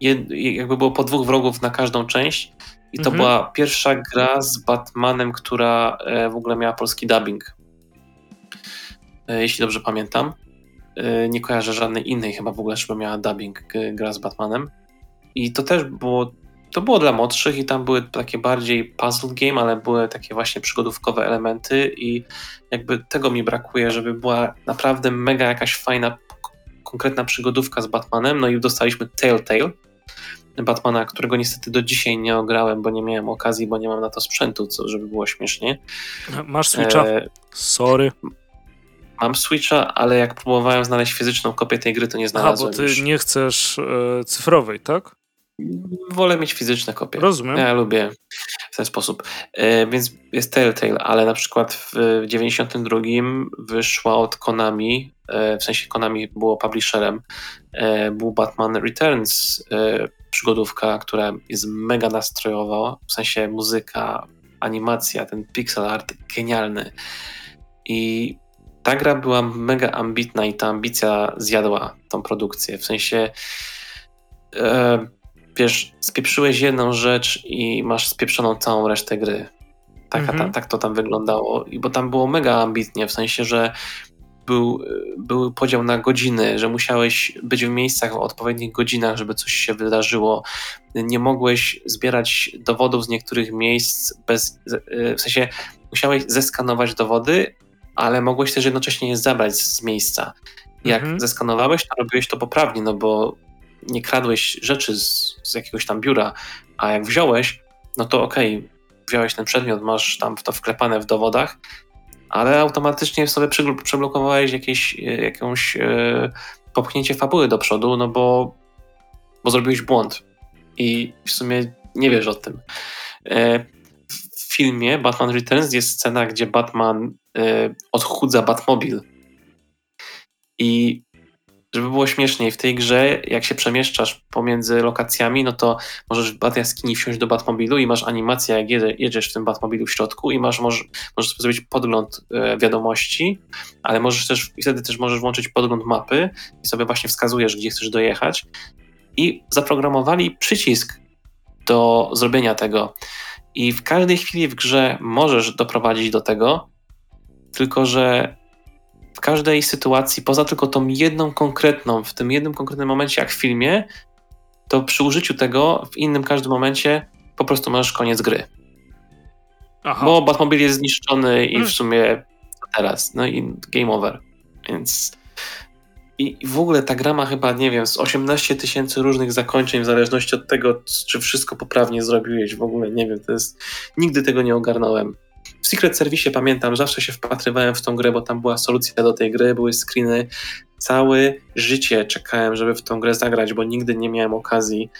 Jed, jakby było po dwóch wrogów na każdą część i to mhm. była pierwsza gra z Batmanem, która e, w ogóle miała polski dubbing. E, jeśli dobrze pamiętam. Nie kojarzę żadnej innej chyba w ogóle, żeby miała dubbing gra z Batmanem. I to też było to było dla młodszych i tam były takie bardziej puzzle game, ale były takie właśnie przygodówkowe elementy i jakby tego mi brakuje, żeby była naprawdę mega jakaś fajna, konkretna przygodówka z Batmanem. No i dostaliśmy Telltale, Batmana, którego niestety do dzisiaj nie ograłem, bo nie miałem okazji, bo nie mam na to sprzętu, co żeby było śmiesznie. Masz Switcha? E... Sorry. Mam Switcha, ale jak próbowałem znaleźć fizyczną kopię tej gry, to nie znalazłem. A, bo ty już. nie chcesz e, cyfrowej, tak? Wolę mieć fizyczne kopie. Rozumiem. Ja lubię w ten sposób. E, więc jest Telltale, ale na przykład w 92 wyszła od Konami, e, w sensie Konami było publisherem, e, był Batman Returns, e, przygodówka, która jest mega nastrojowa, w sensie muzyka, animacja, ten pixel art genialny. I ta gra była mega ambitna i ta ambicja zjadła tą produkcję. W sensie e, wiesz, spieprzyłeś jedną rzecz i masz spieprzoną całą resztę gry. Tak, mhm. ta, tak to tam wyglądało. I bo tam było mega ambitnie, w sensie, że był, był podział na godziny, że musiałeś być w miejscach w odpowiednich godzinach, żeby coś się wydarzyło. Nie mogłeś zbierać dowodów z niektórych miejsc bez. W sensie, musiałeś zeskanować dowody, ale mogłeś też jednocześnie je zabrać z miejsca. Jak mhm. zeskanowałeś, to robiłeś to poprawnie, no bo nie kradłeś rzeczy z, z jakiegoś tam biura, a jak wziąłeś, no to okej, okay, wziąłeś ten przedmiot, masz tam to wklepane w dowodach, ale automatycznie sobie przeblokowałeś jakieś, e, jakąś e, popchnięcie fabuły do przodu, no bo, bo zrobiłeś błąd i w sumie nie wiesz o tym. E, w filmie Batman Returns jest scena, gdzie Batman e, odchudza Batmobil i żeby było śmieszniej, w tej grze, jak się przemieszczasz pomiędzy lokacjami, no to możesz w Jaskini wsiąść do Batmobilu i masz animację, jak jedziesz w tym Batmobilu w środku i masz, możesz, możesz sobie zrobić podgląd e, wiadomości, ale możesz też, wtedy też możesz włączyć podgląd mapy i sobie właśnie wskazujesz, gdzie chcesz dojechać. I zaprogramowali przycisk do zrobienia tego. I w każdej chwili w grze możesz doprowadzić do tego, tylko że w każdej sytuacji, poza tylko tą jedną konkretną, w tym jednym konkretnym momencie, jak w filmie, to przy użyciu tego w innym każdym momencie po prostu masz koniec gry. Aha. Bo Batmobil jest zniszczony i hmm. w sumie teraz, no i game over. Więc i w ogóle ta gra ma chyba, nie wiem, z 18 tysięcy różnych zakończeń, w zależności od tego, czy wszystko poprawnie zrobiłeś. W ogóle nie wiem, to jest. Nigdy tego nie ogarnąłem. W Secret Service pamiętam, zawsze się wpatrywałem w tą grę, bo tam była solucja do tej gry, były screeny. Całe życie czekałem, żeby w tą grę zagrać, bo nigdy nie miałem okazji.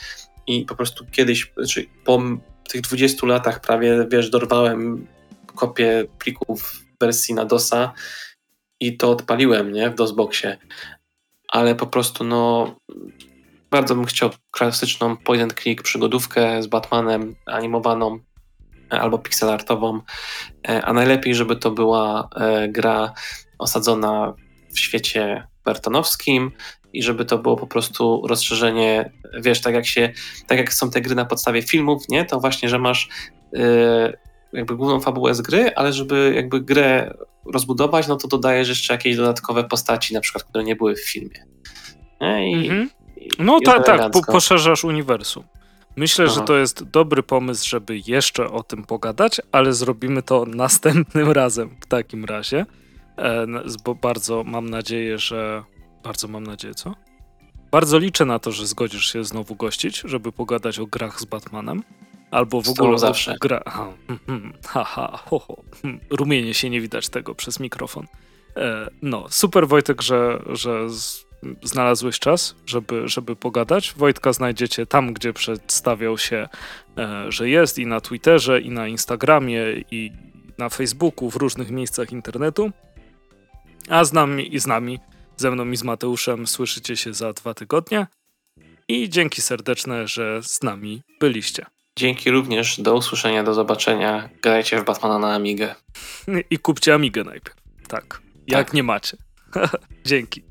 I po prostu kiedyś, znaczy po tych 20 latach prawie, wiesz, dorwałem kopię plików wersji na DOSa i to odpaliłem, nie, w DOSBoxie. Ale po prostu, no, bardzo bym chciał klasyczną point and click przygodówkę z Batmanem animowaną albo pixelartową, a najlepiej, żeby to była gra osadzona w świecie bertonowskim i żeby to było po prostu rozszerzenie, wiesz, tak jak się, tak jak są te gry na podstawie filmów, nie, to właśnie, że masz jakby główną fabułę z gry, ale żeby jakby grę rozbudować, no to dodajesz jeszcze jakieś dodatkowe postaci, na przykład, które nie były w filmie. Nie? I, mhm. No tak, tak, po, poszerzasz uniwersum. Myślę, Aha. że to jest dobry pomysł, żeby jeszcze o tym pogadać, ale zrobimy to następnym razem w takim razie. E, bo bardzo mam nadzieję, że. Bardzo mam nadzieję, co? Bardzo liczę na to, że zgodzisz się znowu gościć, żeby pogadać o grach z Batmanem. Albo w ogóle zawsze. gra. Aha, haha, ho, ho. Rumienie się nie widać tego przez mikrofon. E, no, super Wojtek, że, że znalazłeś czas, żeby, żeby pogadać. Wojtka znajdziecie tam, gdzie przedstawiał się, e, że jest i na Twitterze, i na Instagramie, i na Facebooku, w różnych miejscach internetu. A z nami i z nami, ze mną i z Mateuszem słyszycie się za dwa tygodnie. I dzięki serdeczne, że z nami byliście. Dzięki również, do usłyszenia, do zobaczenia. Grajcie w Batmana na Amigę. I kupcie Amigę najpierw. Tak, jak tak. nie macie. Dzięki.